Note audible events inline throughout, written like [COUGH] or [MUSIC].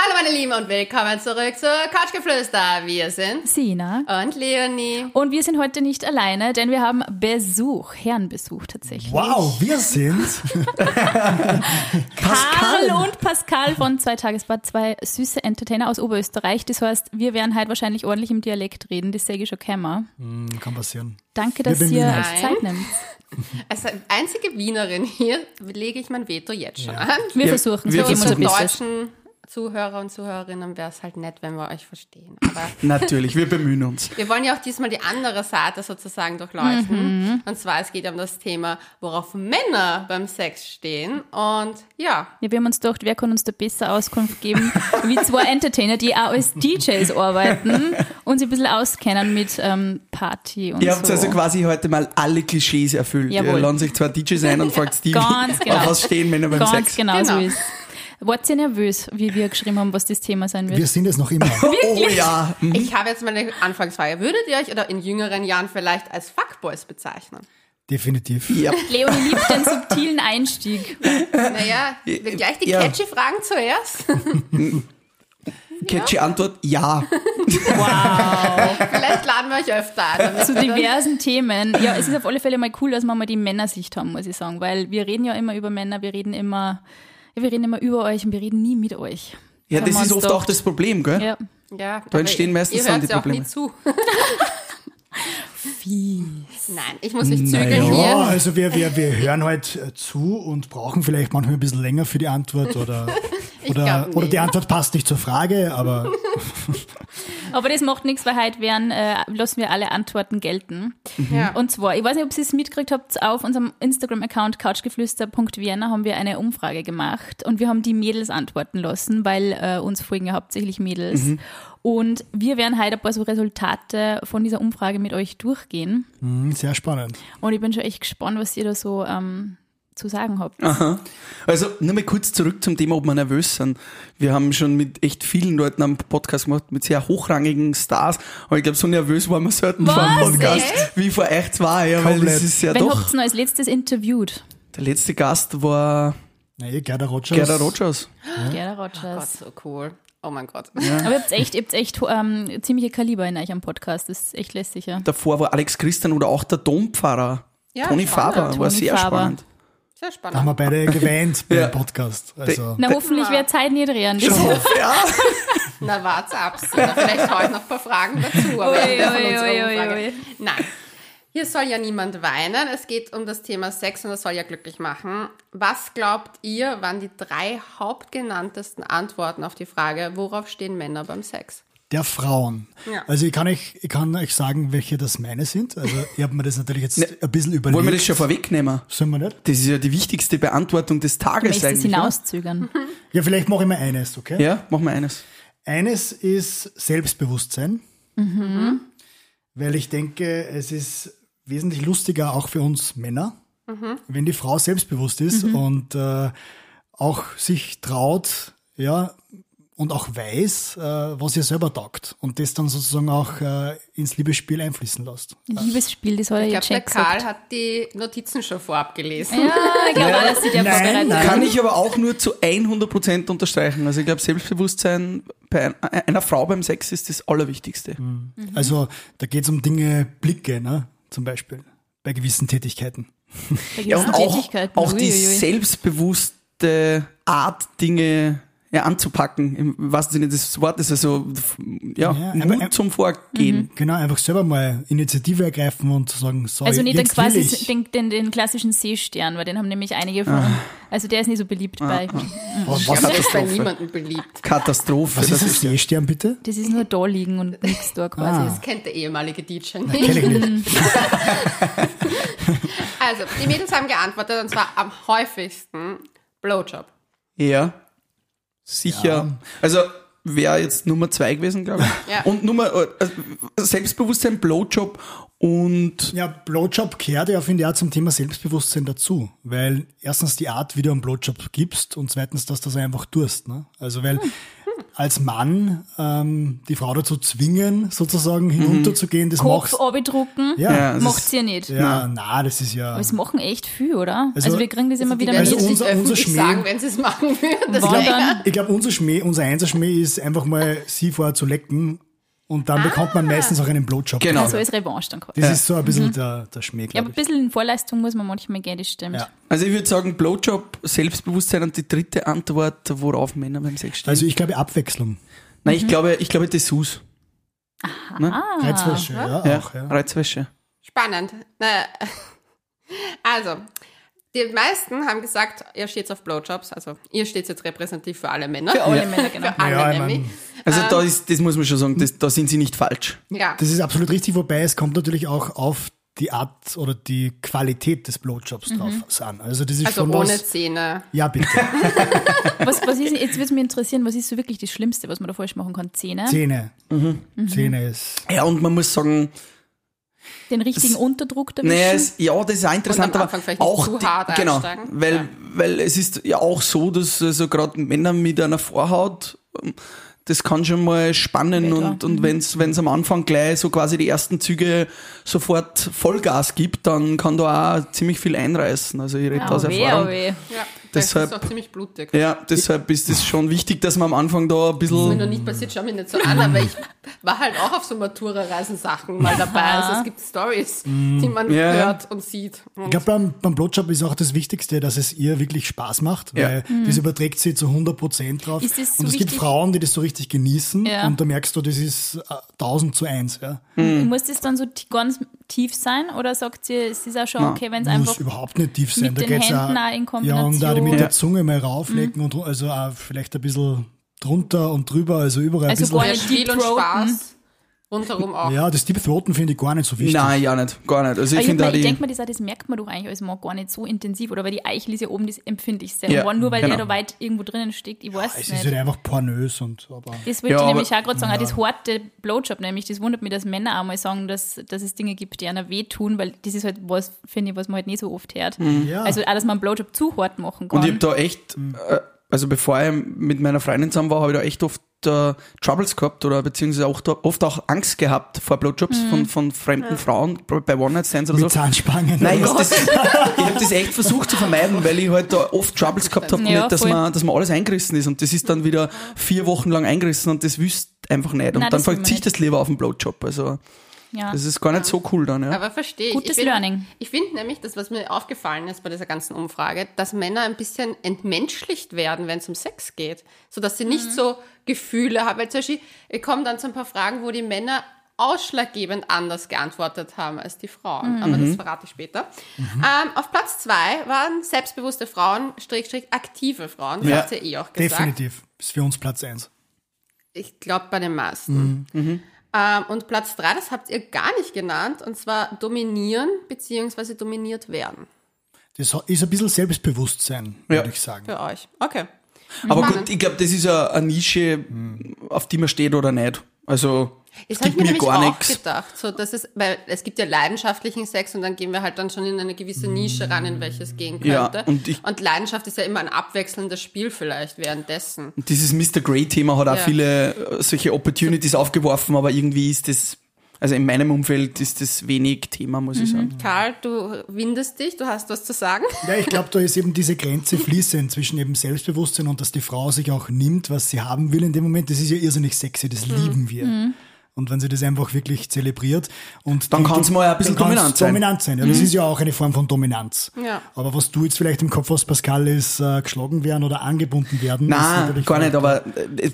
Hallo meine Lieben und willkommen zurück zu Couchgeflüster. Wir sind Sina. und Leonie. Und wir sind heute nicht alleine, denn wir haben Besuch, Herrenbesuch tatsächlich. Wow, wir sind [LAUGHS] Karl und Pascal von Zwei Tagesbad, zwei süße Entertainer aus Oberösterreich. Das heißt, wir werden heute wahrscheinlich ordentlich im Dialekt reden, das sage ich schon keiner. Hm, kann passieren. Danke, dass Wir ihr euch. Zeit nimmt. [LAUGHS] Als einzige Wienerin hier lege ich mein Veto jetzt schon an. Wir Ja, versuchen es, wir wir versuchen Bestes. Zuhörer und Zuhörerinnen wäre es halt nett, wenn wir euch verstehen. Aber [LAUGHS] Natürlich, wir bemühen uns. wir wollen ja auch diesmal die andere Seite sozusagen durchleuchten. Und zwar, es geht um das Thema, worauf Männer beim Sex stehen. Und ja, Ja, wir haben uns gedacht, wer kann uns da besser Auskunft geben, wie zwei [LAUGHS] Entertainer, die auch als DJs arbeiten und sich ein bisschen auskennen mit ähm, Party und Ihr habt so. also quasi heute mal alle Klischees erfüllt. Jawohl. Ihr laden sich zwei DJs ein und fragt [LAUGHS] Stevie, Ganz genau. auf was stehen Männer beim Ganz Sex. genau, so Genau. ist Wart ihr nervös, wie wir geschrieben haben, was das Thema sein wird? Wir sind es noch immer. [LAUGHS] Oh ja. Mhm. ich habe jetzt mal eine Anfangsfrage. Würdet ihr euch oder in jüngeren Jahren vielleicht als Fuckboys bezeichnen? Definitiv. ja. Leonie liebt den subtilen Einstieg. Naja, gleich die Ja. catchy Fragen zuerst. [LAUGHS] Catchy Antwort, ja. Wow. Vielleicht laden wir euch öfter ein. damit Zu diversen Themen. Ja, es ist auf alle Fälle mal cool, dass wir mal die Männersicht haben, muss ich sagen. Weil wir reden ja immer über Männer, wir reden immer, ja, wir reden immer über euch und wir reden nie mit euch. Ja, das ist oft auch gedacht. das Problem, gell? Ja. Ja, Da entstehen meistens ihr dann die ja auch Probleme. nie zu. [LAUGHS] Fies. Nein, ich muss mich zügeln Ja, hier. also wir, wir, wir hören halt äh, zu und brauchen vielleicht manchmal ein bisschen länger für die Antwort oder, [LAUGHS] oder, oder die Antwort passt nicht zur Frage, aber [LAUGHS] Aber das macht nichts, weil heute werden, äh, lassen wir alle Antworten gelten. Ja. Und zwar, ich weiß nicht, ob ihr es mitgekriegt habt, auf unserem Instagram-Account couchgeflüster.vienna haben wir eine Umfrage gemacht und wir haben die Mädels antworten lassen, weil äh, uns folgen ja hauptsächlich Mädels. Und wir werden heute ein paar so Resultate von dieser Umfrage mit euch durchgehen. hm, sehr spannend. Und ich bin schon echt gespannt, was ihr da so ähm, zu sagen habt. Aha. Also nur mal kurz zurück zum Thema, ob wir nervös sind. Wir haben schon mit echt vielen Leuten am Podcast gemacht, mit sehr hochrangigen Stars. Aber ich glaube, so nervös waren wir selten vor dem Podcast Echt? wie vor euch zwei. Ja, weil Komplett. das ist ja Wen doch. habt ihr noch als letztes interviewt? Der letzte Gast war Nee, Gerda Rogers. Gerda Rogers. Gerda Gott, Rogers. so cool. Oh mein Gott. Aber ihr habt echt, ihr habt echt ähm, ziemliche Kaliber in euch am Podcast. Das ist echt lässig, ja. Davor war Alex Christian oder auch der Dompfarrer. Ja, Toni spannend. Faber war Toni sehr Faber. spannend. Sehr Da haben wir spannend. beide [LAUGHS] geweint beim Ja. Podcast. Also, Na, hoffentlich wird Zeit nicht drehen. Ja. [LAUGHS] Na, wart's ab. Vielleicht heute noch ein paar Fragen dazu. Aber Ui, ui, ui, ui. Nein. Hier soll ja niemand weinen. Es geht um das Thema Sex und das soll ja glücklich machen. Was glaubt ihr, waren die drei hauptgenanntesten Antworten auf die Frage, worauf stehen Männer beim Sex? der Frauen. Ja. Also ich kann, euch, ich kann euch sagen, welche das meine sind. Also ich habe mir das natürlich jetzt ein bisschen überlegt. Wollen wir das schon vorwegnehmen? Sollen wir nicht? Das ist ja die wichtigste Beantwortung des Du Tages es eigentlich. hinauszögern. [LAUGHS] Ja, vielleicht mache ich mal eines, okay? Ja, machen wir eines. Eines ist Selbstbewusstsein, Mhm. weil ich denke, es ist wesentlich lustiger auch für uns Männer, Mhm. wenn die Frau selbstbewusst ist und äh, auch sich traut, ja, und auch weiß, äh, was ihr selber taugt und das dann sozusagen auch äh, ins Liebesspiel einfließen lässt. Liebesspiel, das hat er Ich jetzt glaube, schon der Karl hat die Notizen schon vorab gelesen. Ja, ich glaube auch, dass sie der Nein, vorbereitet nein. Kann ich aber auch nur zu 100% unterstreichen. Also ich glaube, Selbstbewusstsein bei ein- einer Frau beim Sex ist das Allerwichtigste. Mhm. Also da geht es um Dinge, Blicke, ne? Zum Beispiel, bei gewissen Tätigkeiten. bei Ja, und gewissen auch, Tätigkeiten. auch die selbstbewusste Art, Dinge ja, anzupacken, im wahrsten Sinne des Wortes, also ja, Ja, Mut aber- zum Vorgehen. Genau, einfach selber mal Initiative ergreifen und sagen, so, Also nicht den, quasi, den, den, den klassischen Seestern, weil den haben nämlich einige von. Ah. Also der ist nicht so beliebt bei. [LAUGHS] Was, Das ist bei niemandem beliebt. Katastrophe. was ist das ein Seestern, bitte? Das ist nur da liegen und [LAUGHS] nichts da quasi. Ah. Das kennt der ehemalige DJ Kenn nicht. ich nicht. [LAUGHS] Also, die Mädels haben geantwortet und zwar am häufigsten Blowjob. Ja, sicher. Also wäre jetzt Nummer zwei gewesen, glaube ich. Ja. Und Nummer äh, Selbstbewusstsein, Blowjob und Ja, Blowjob kehrt ja, finde ich, auch zum Thema Selbstbewusstsein dazu. Weil erstens die Art, wie du einen Blowjob gibst und zweitens, dass du das einfach tust. Ne? Also, weil als Mann ähm, die Frau dazu zwingen, sozusagen hinunterzugehen, das Kopf abdrucken, ja, Ja, macht ist- sie ja nicht. ja, na, das ist ja Aber es machen echt viel, oder? Also, Also- wir kriegen das immer Die wieder werden Also mit. nicht unser- unser öffentlich Schmäh- sagen, wenn sie es machen würden. Das Wann wäre- dann? Ich glaube, unser Schmäh, unser Einserschmäh ist einfach mal sie vorher zu lecken und dann bekommt man meistens auch einen Blowjob. Genau. Also als Revanche dann quasi. Das ist so ein bisschen der, der Schmäh, Ja, aber ein bisschen in Vorleistung muss man manchmal gehen, das stimmt. Ja. Also ich würde sagen, Blowjob, Selbstbewusstsein und die dritte Antwort, worauf Männer beim Sex stehen. Also ich glaube Abwechslung. Nein, ich glaube, ich glaube Dessous. Reizwäsche, ja, Ja, auch, ja. Reizwäsche. Spannend. Na, [LAUGHS] Also, die meisten haben gesagt, ihr steht auf Blowjobs. Also, ihr steht jetzt repräsentativ für alle Männer. Für alle Männer, genau. Für alle Ja, ich nämlich. Also Ähm. da ist, das muss man schon sagen, das, da sind sie nicht falsch. Ja. das ist absolut richtig, wobei es kommt natürlich auch auf die Art oder die Qualität des Blowjobs drauf an. Also das ist Also schon ohne was. Zähne. Ja, bitte. [LAUGHS] Was, was ist, jetzt würde es mich interessieren, was ist so wirklich das Schlimmste, was man da falsch machen kann? Zähne? Zähne. Mhm. Zähne ist. Ja, und man muss sagen, Den richtigen Unterdruck erwischen? naja, es, ja, das ist auch interessant, aber auch zu die, hart genau, einsteigen. weil, Ja. weil es ist ja auch so, dass also gerade Männer mit einer Vorhaut, das kann schon mal spannen Mega. und, und wenn's wenn's am Anfang gleich so quasi die ersten Züge sofort Vollgas gibt, dann kann da auch ziemlich viel einreißen. Also ich rede da aus oh weh, Erfahrung. oh weh. Ja. Deshalb- Das ist auch ziemlich blutig. Ja, deshalb ist es schon wichtig, dass man am Anfang da ein Was mir bisschen noch nicht passiert, schau mich nicht so an, aber ich war halt auch auf so Matura-Reisen-Sachen mal dabei. Also es gibt Stories, die man Ja, hört und sieht. Und Ich glaube, beim, beim Blowjob ist auch das Wichtigste, dass es ihr wirklich Spaß macht, Ja. weil das überträgt sie zu 100 Prozent drauf. Mhm. Ist das so und es gibt? Frauen, die das so richtig genießen Ja. und da merkst du, das ist äh, 1000 zu 1. Ja. Muss das dann so ganz tief sein oder sagt sie, es ist auch schon okay, wenn es einfach Muss überhaupt nicht tief sein. mit da den geht's Händen auch, auch in Ja, und da Kombination. mit Ja. der Zunge mal rauflecken und also auch vielleicht ein bisschen drunter und drüber, also überall Also ein gar bisschen. nicht Spiel und. Spaß rundherum auch. Ja, das Deep Throaten finde ich gar nicht so wichtig. Nein, ja nicht, gar nicht. Also ich Aber ich, ich denke mir, das, das merkt man doch eigentlich als Mann gar nicht so intensiv, oder weil die Eichel ist ja oben das Empfindlichste. Ja, und nur weil genau. der da weit irgendwo drinnen steckt, ich weiß Es ist nicht. halt einfach pornös und aber. Das wollte Ja, ich aber- nämlich auch gerade sagen, auch das harte Blowjob nämlich, das wundert mich, dass Männer auch mal sagen, dass, dass es Dinge gibt, die einer wehtun, weil das ist halt was, finde ich, was man halt nicht so oft hört. Ja. Also auch, dass man einen Blowjob zu hart machen kann. und ich habe da echt, äh, also bevor ich mit meiner Freundin zusammen war, habe ich da echt oft äh, Troubles gehabt oder beziehungsweise auch da, oft auch Angst gehabt vor Blowjobs Mhm. von, von fremden Frauen bei One-Night-Stands oder Mit so. Zahnspangen. Nein, ich, oder das, ich habe das echt versucht zu vermeiden, weil ich halt da oft Troubles gehabt habe, Ja, dass voll. man, dass man alles eingerissen ist und das ist dann wieder vier Wochen lang eingerissen und das wüsst einfach nicht und Nein, dann verzichtet das lieber auf den Blowjob. Also ja. das ist gar nicht so cool dann, ja. Aber verstehe ich. Gutes ich Learning. Ich finde nämlich, das, was mir aufgefallen ist bei dieser ganzen Umfrage, dass Männer ein bisschen entmenschlicht werden, wenn es um Sex geht. So dass sie Mhm. nicht so Gefühle haben. Weil zum Beispiel, ich komme dann zu ein paar Fragen, wo die Männer ausschlaggebend anders geantwortet haben als die Frauen. Aber das verrate ich später. Ähm, auf Platz zwei waren selbstbewusste Frauen, Strich, Strich, aktive Frauen. Das Ja. habt ihr eh auch gesagt. Definitiv. Ist für uns Platz 1. Ich glaube bei den meisten. Ähm, und Platz drei, das habt ihr gar nicht genannt, und zwar dominieren beziehungsweise dominiert werden Das ist ein bisschen Selbstbewusstsein, Ja. würde ich sagen. für euch. Okay. Aber Spannend. gut, ich glaube, das ist ja eine Nische, auf die man steht oder nicht. Also Das es habe ich gibt mir mir nämlich gar auch nichts. gedacht. So, dass es, weil es gibt ja leidenschaftlichen Sex und dann gehen wir halt dann schon in eine gewisse Nische ran, in welches gehen Ja, könnte. und ich- Leidenschaft ist ja immer ein abwechselndes Spiel vielleicht währenddessen. Dieses Mr. Grey-Thema hat auch Ja. viele äh, solche Opportunities aufgeworfen, aber irgendwie ist das, also in meinem Umfeld ist das wenig Thema, muss ich sagen. Karl, du windest dich, du hast was zu sagen. Ja, ich glaube, da ist eben diese Grenze fließend zwischen eben Selbstbewusstsein und dass die Frau sich auch nimmt, was sie haben will in dem Moment. Das ist ja irrsinnig sexy, das lieben wir. Und wenn sie das einfach wirklich zelebriert und Dann die- kann's mal ein bisschen dann kann's dominant sein. dominant sein. Ja, das ist ja auch eine Form von Dominanz. Ja. Aber was du jetzt vielleicht im Kopf hast, Pascal, ist äh, geschlagen werden oder angebunden werden. ist Nein, natürlich gar nicht, aber äh,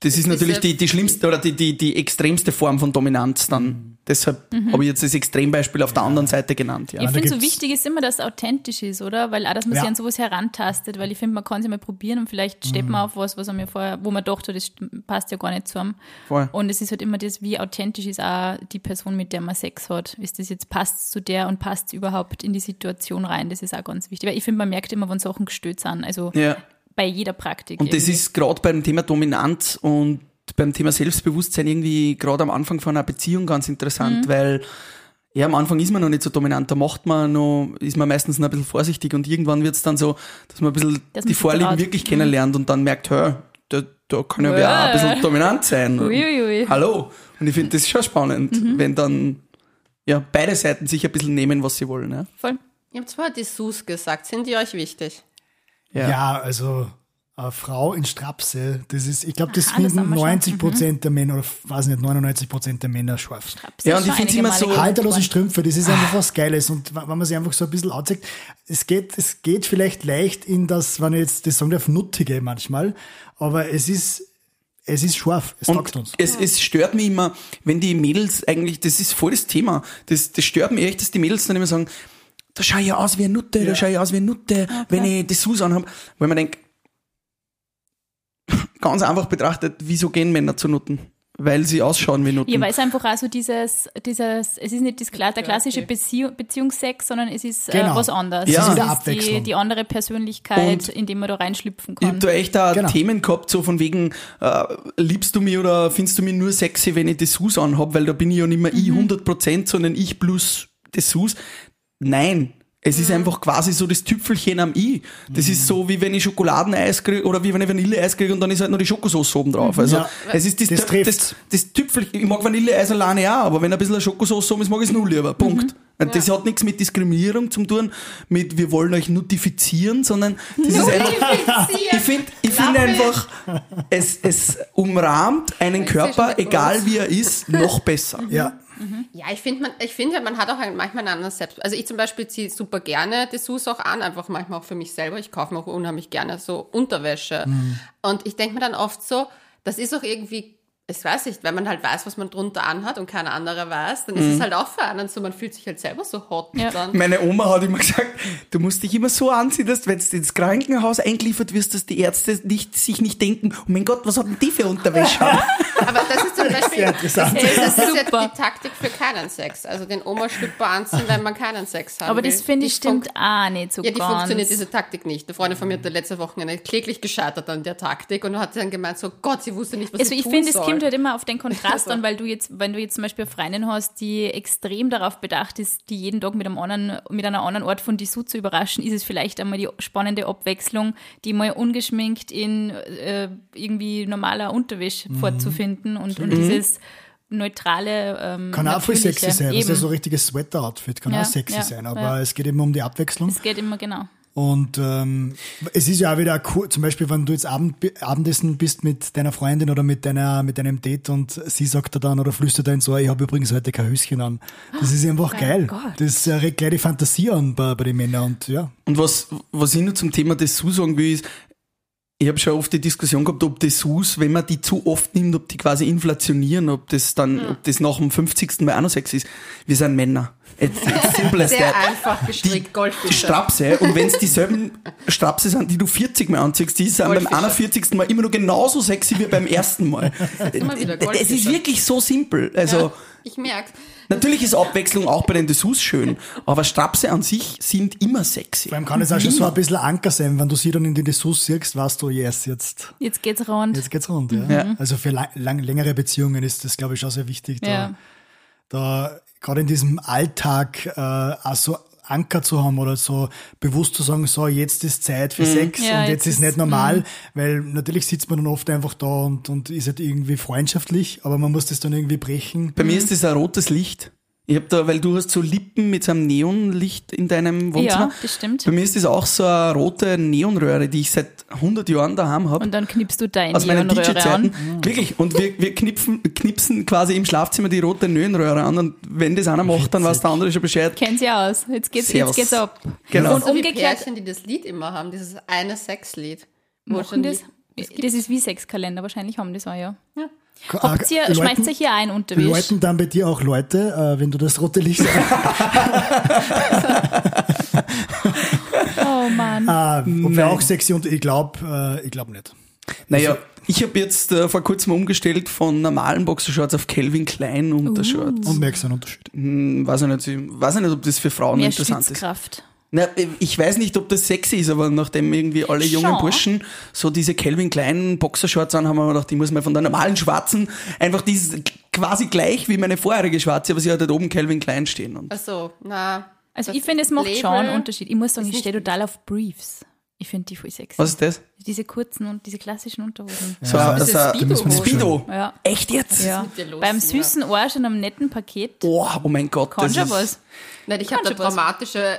das ist ist natürlich die, die schlimmste oder die, die, die extremste Form von Dominanz dann. Deshalb habe ich jetzt das Extrembeispiel auf der anderen Seite genannt. Ja. Ich finde, so wichtig ist immer, dass es authentisch ist, oder? Weil auch, dass man Ja. sich an sowas herantastet, weil ich finde, man kann es ja mal probieren und vielleicht steht Mhm. man auf was, was man vorher, wo man dachte, das passt ja gar nicht zu einem. Voll. Und es ist halt immer das, wie authentisch ist auch die Person, mit der man Sex hat. Ist das jetzt, passt zu der und passt überhaupt in die Situation rein? Das ist auch ganz wichtig. Weil ich finde, man merkt immer, wenn Sachen gestört sind. Also Ja. bei jeder Praktik. Und das irgendwie. ist gerade beim Thema Dominanz und beim Thema Selbstbewusstsein irgendwie gerade am Anfang von einer Beziehung ganz Mhm. interessant, weil ja, am Anfang ist man noch nicht so dominant, da macht man noch, ist man meistens noch ein bisschen vorsichtig und irgendwann wird es dann so, dass man ein bisschen man die Vorlieben traut. wirklich kennenlernt und dann merkt, hör, da, da kann ja wer auch ein bisschen dominant sein. Uiuiui. Hallo. Und ich finde das schon spannend, Mhm. wenn dann ja, beide Seiten sich ein bisschen nehmen, was sie wollen. Ja, Voll. Ihr habt zwar Dessous gesagt, sind die euch wichtig? Ja, Ja. also eine Frau in Strapse, das ist, ich glaube, das Aha, das finden schon. 90 Prozent der Männer, oder weiß nicht, 99 Prozent der Männer scharf. Ja, und ich find's immer so- Halterlose Strümpfe, das ist einfach was Geiles. Und wenn man sich einfach so ein bisschen anzeigt, es geht, es geht vielleicht leicht in das, wenn ich jetzt das sagen darf, Nuttige manchmal, aber es ist, es ist scharf, es taugt uns. es, es stört mich immer, wenn die Mädels eigentlich, das ist voll das Thema, das, das stört mich echt, dass die Mädels dann immer sagen, da schau ich ja aus wie eine Nutte, da schau ich aus wie eine Nutte, wenn ich Dessous anhab. Weil man denkt, ganz einfach betrachtet, wieso gehen Männer zu Nutten? Weil sie ausschauen wie Nutten. Ja, weil es einfach auch so dieses, dieses, es ist nicht das, der klassische Beziehung, Beziehungssex, sondern es ist äh, Genau. was anderes. Ja. Es Es ist ist eine die, Abwechslung. die andere Persönlichkeit, Und in die man da reinschlüpfen Ich hab kann. da echt auch Genau. Themen gehabt, so von wegen, äh, liebst du mich oder findest du mich nur sexy, wenn ich Dessous anhab, weil da bin ich ja nicht mehr ich 100%, sondern ich plus Dessous. Nein. Es ist einfach quasi so das Tüpfelchen am I. Das ist so, wie wenn ich Schokoladeneis kriege oder wie wenn ich Vanilleeis kriege und dann ist halt noch die Schokosauce oben drauf. Also, Ja. es ist das, Das trifft's. das, das Tüpfelchen. Ich mag Vanilleeis alleine auch, aber wenn ein bisschen Schokosauce oben ist, mag ich es null lieber. Punkt. Und Das hat nichts mit Diskriminierung zu tun, mit wir wollen euch notifizieren, sondern das ist einfach, ich finde ich find einfach, es, es umrahmt einen ja Körper, egal wie er ist, noch besser. Ja, Ja, ich finde, man, ich finde, man hat auch manchmal ein anderes Selbst. Also ich zum Beispiel ziehe super gerne Dessous auch an, einfach manchmal auch für mich selber. Ich kaufe mir auch unheimlich gerne so Unterwäsche. Und ich denke mir dann oft so, das ist auch irgendwie, ich weiß nicht, wenn man halt weiß, was man drunter anhat und keiner andere weiß, dann ist es halt auch für einen so, man fühlt sich halt selber so hot. Ja. Dann. Meine Oma hat immer gesagt, du musst dich immer so anziehen, dass wenn du ins Krankenhaus eingeliefert wirst, dass die Ärzte nicht, sich nicht denken, oh mein Gott, was hat denn die für Unterwäsche? an?" [LAUGHS] Aber das ist zum Beispiel, interessant. das ist ja Super. die Taktik für keinen Sex. Also den Oma-Schlüpper anziehen, wenn man keinen Sex hat. Aber das finde ich stimmt auch nicht so Ja, die ganz. funktioniert diese Taktik nicht. Eine Freundin von mir hat letzte Wochenende kläglich gescheitert an der Taktik und hat dann gemeint, so Gott, sie wusste nicht, was Also sie ich tun finde, es soll. Kommt halt immer auf den Kontrast [LAUGHS] an, weil du jetzt, wenn du jetzt zum Beispiel eine Freundin hast, die extrem darauf bedacht ist, die jeden Tag mit einem anderen, mit einer anderen Art von Dessous zu überraschen, ist es vielleicht einmal die spannende Abwechslung, die mal ungeschminkt in äh, irgendwie normaler Unterwäsche Mhm. vorzufinden und, und dieses neutrale ähm, kann auch voll sexy sein. Das ist ja Eben. so ein richtiges Sweater-Outfit, kann Ja, auch sexy ja, sein. Aber ja. es geht eben um die Abwechslung. Es geht immer genau. Und ähm, es ist ja auch wieder cool, zum Beispiel, wenn du jetzt Abend, Abendessen bist mit deiner Freundin oder mit deiner mit deinem Date und sie sagt dir dann oder flüstert dir ins Ohr, ich habe übrigens heute kein Höschen an. Das ist einfach geil. Gott. Das regt gleich die Fantasie an bei, bei den Männern und ja. Und was, was ich nur zum Thema Dessous sagen will, ist, ich habe schon oft die Diskussion gehabt, ob Dessous, wenn man die zu oft nimmt, ob die quasi inflationieren, ob das dann, ob das nach dem 50. Mal auch noch sexy ist. Wir sind Männer. It's, it's simple as Sehr that. einfach gestrickt, Die Goldfische. Strapse, und wenn es dieselben Strapse sind, die du 40 Mal anziehst, die sind beim Goldfische. 41. Mal immer noch genauso sexy wie beim ersten Mal. [LAUGHS] es ist wirklich so simpel. Also, Ja, ich merke. Natürlich ist Abwechslung auch bei den Dessous schön, aber Strapse an sich sind immer sexy. Vor allem kann es auch schon so ein bisschen Anker sein, wenn du sie dann in die Dessous siehst, weißt du, yes, jetzt, Jetzt geht's rund. jetzt geht's rund. Ja. Ja. Also für lang, lang, längere Beziehungen ist das, glaube ich, auch sehr wichtig, da, Ja. da gerade in diesem Alltag äh, auch so Anker zu haben oder so bewusst zu sagen, so jetzt ist Zeit für Sex Ja, und jetzt, jetzt ist nicht normal, weil natürlich sitzt man dann oft einfach da und, und ist halt irgendwie freundschaftlich, aber man muss das dann irgendwie brechen. Bei mir ist das ein rotes Licht. Ich hab da, weil du hast so Lippen mit so einem Neonlicht in deinem Wohnzimmer. Ja, das stimmt. Bei mir ist das auch so eine rote Neonröhre, die ich seit 100 Jahren daheim habe. Und dann knippst du deine Aus meinen Neonröhre an. DJ-Zeiten. Wirklich. Und wir, wir knipsen, knipsen quasi im Schlafzimmer die rote Neonröhre an. Und wenn das einer macht, dann weiß der andere schon Bescheid. Kennt sie aus. Jetzt geht's, Servus. jetzt geht's ab. Genau. Und So umgekehrt, Pärchen, die das Lied immer haben, dieses eine Sexlied. machen das? die- Das ist wie Sexkalender, wahrscheinlich haben das auch, ja. Ja. Habt ihr, Leuten- schmeißt euch hier ein Unterwäsch? Läuten dann bei dir auch Leute, äh, wenn du das rote Licht [LAUGHS] [LAUGHS] Oh Mann. Ah, ob wir auch sexy und ich glaube, äh, ich glaube nicht. Naja, ich habe jetzt äh, vor kurzem umgestellt von normalen Boxershorts auf Calvin Klein Untershorts. Und merkst du einen Unterschied? Hm, weiß ich nicht, ich weiß ich nicht, ob das für Frauen Mehr interessant ist. Na, ich weiß nicht, ob das sexy ist, aber nachdem irgendwie alle jungen Schon. Burschen so diese Calvin Klein Boxershorts an haben, haben wir gedacht, ich muss mal von der normalen schwarzen einfach dieses quasi gleich wie meine vorherige schwarze, aber sie hat halt oben Calvin Klein stehen. Und Ach so, na. Also ich finde, es macht Label schon einen Unterschied. Ich muss sagen, ich stehe total auf Briefs. Ich finde die voll sexy. Was ist das? Diese kurzen und diese klassischen Unterhosen. So, Ja, das das ist ein Speedo. Speedo. Ja. Echt jetzt? ja. mit dir los, Beim süßen Arsch und einem netten Paket. Oh, oh mein Gott. Kann das schon ist, was. Nein, ich habe da dramatische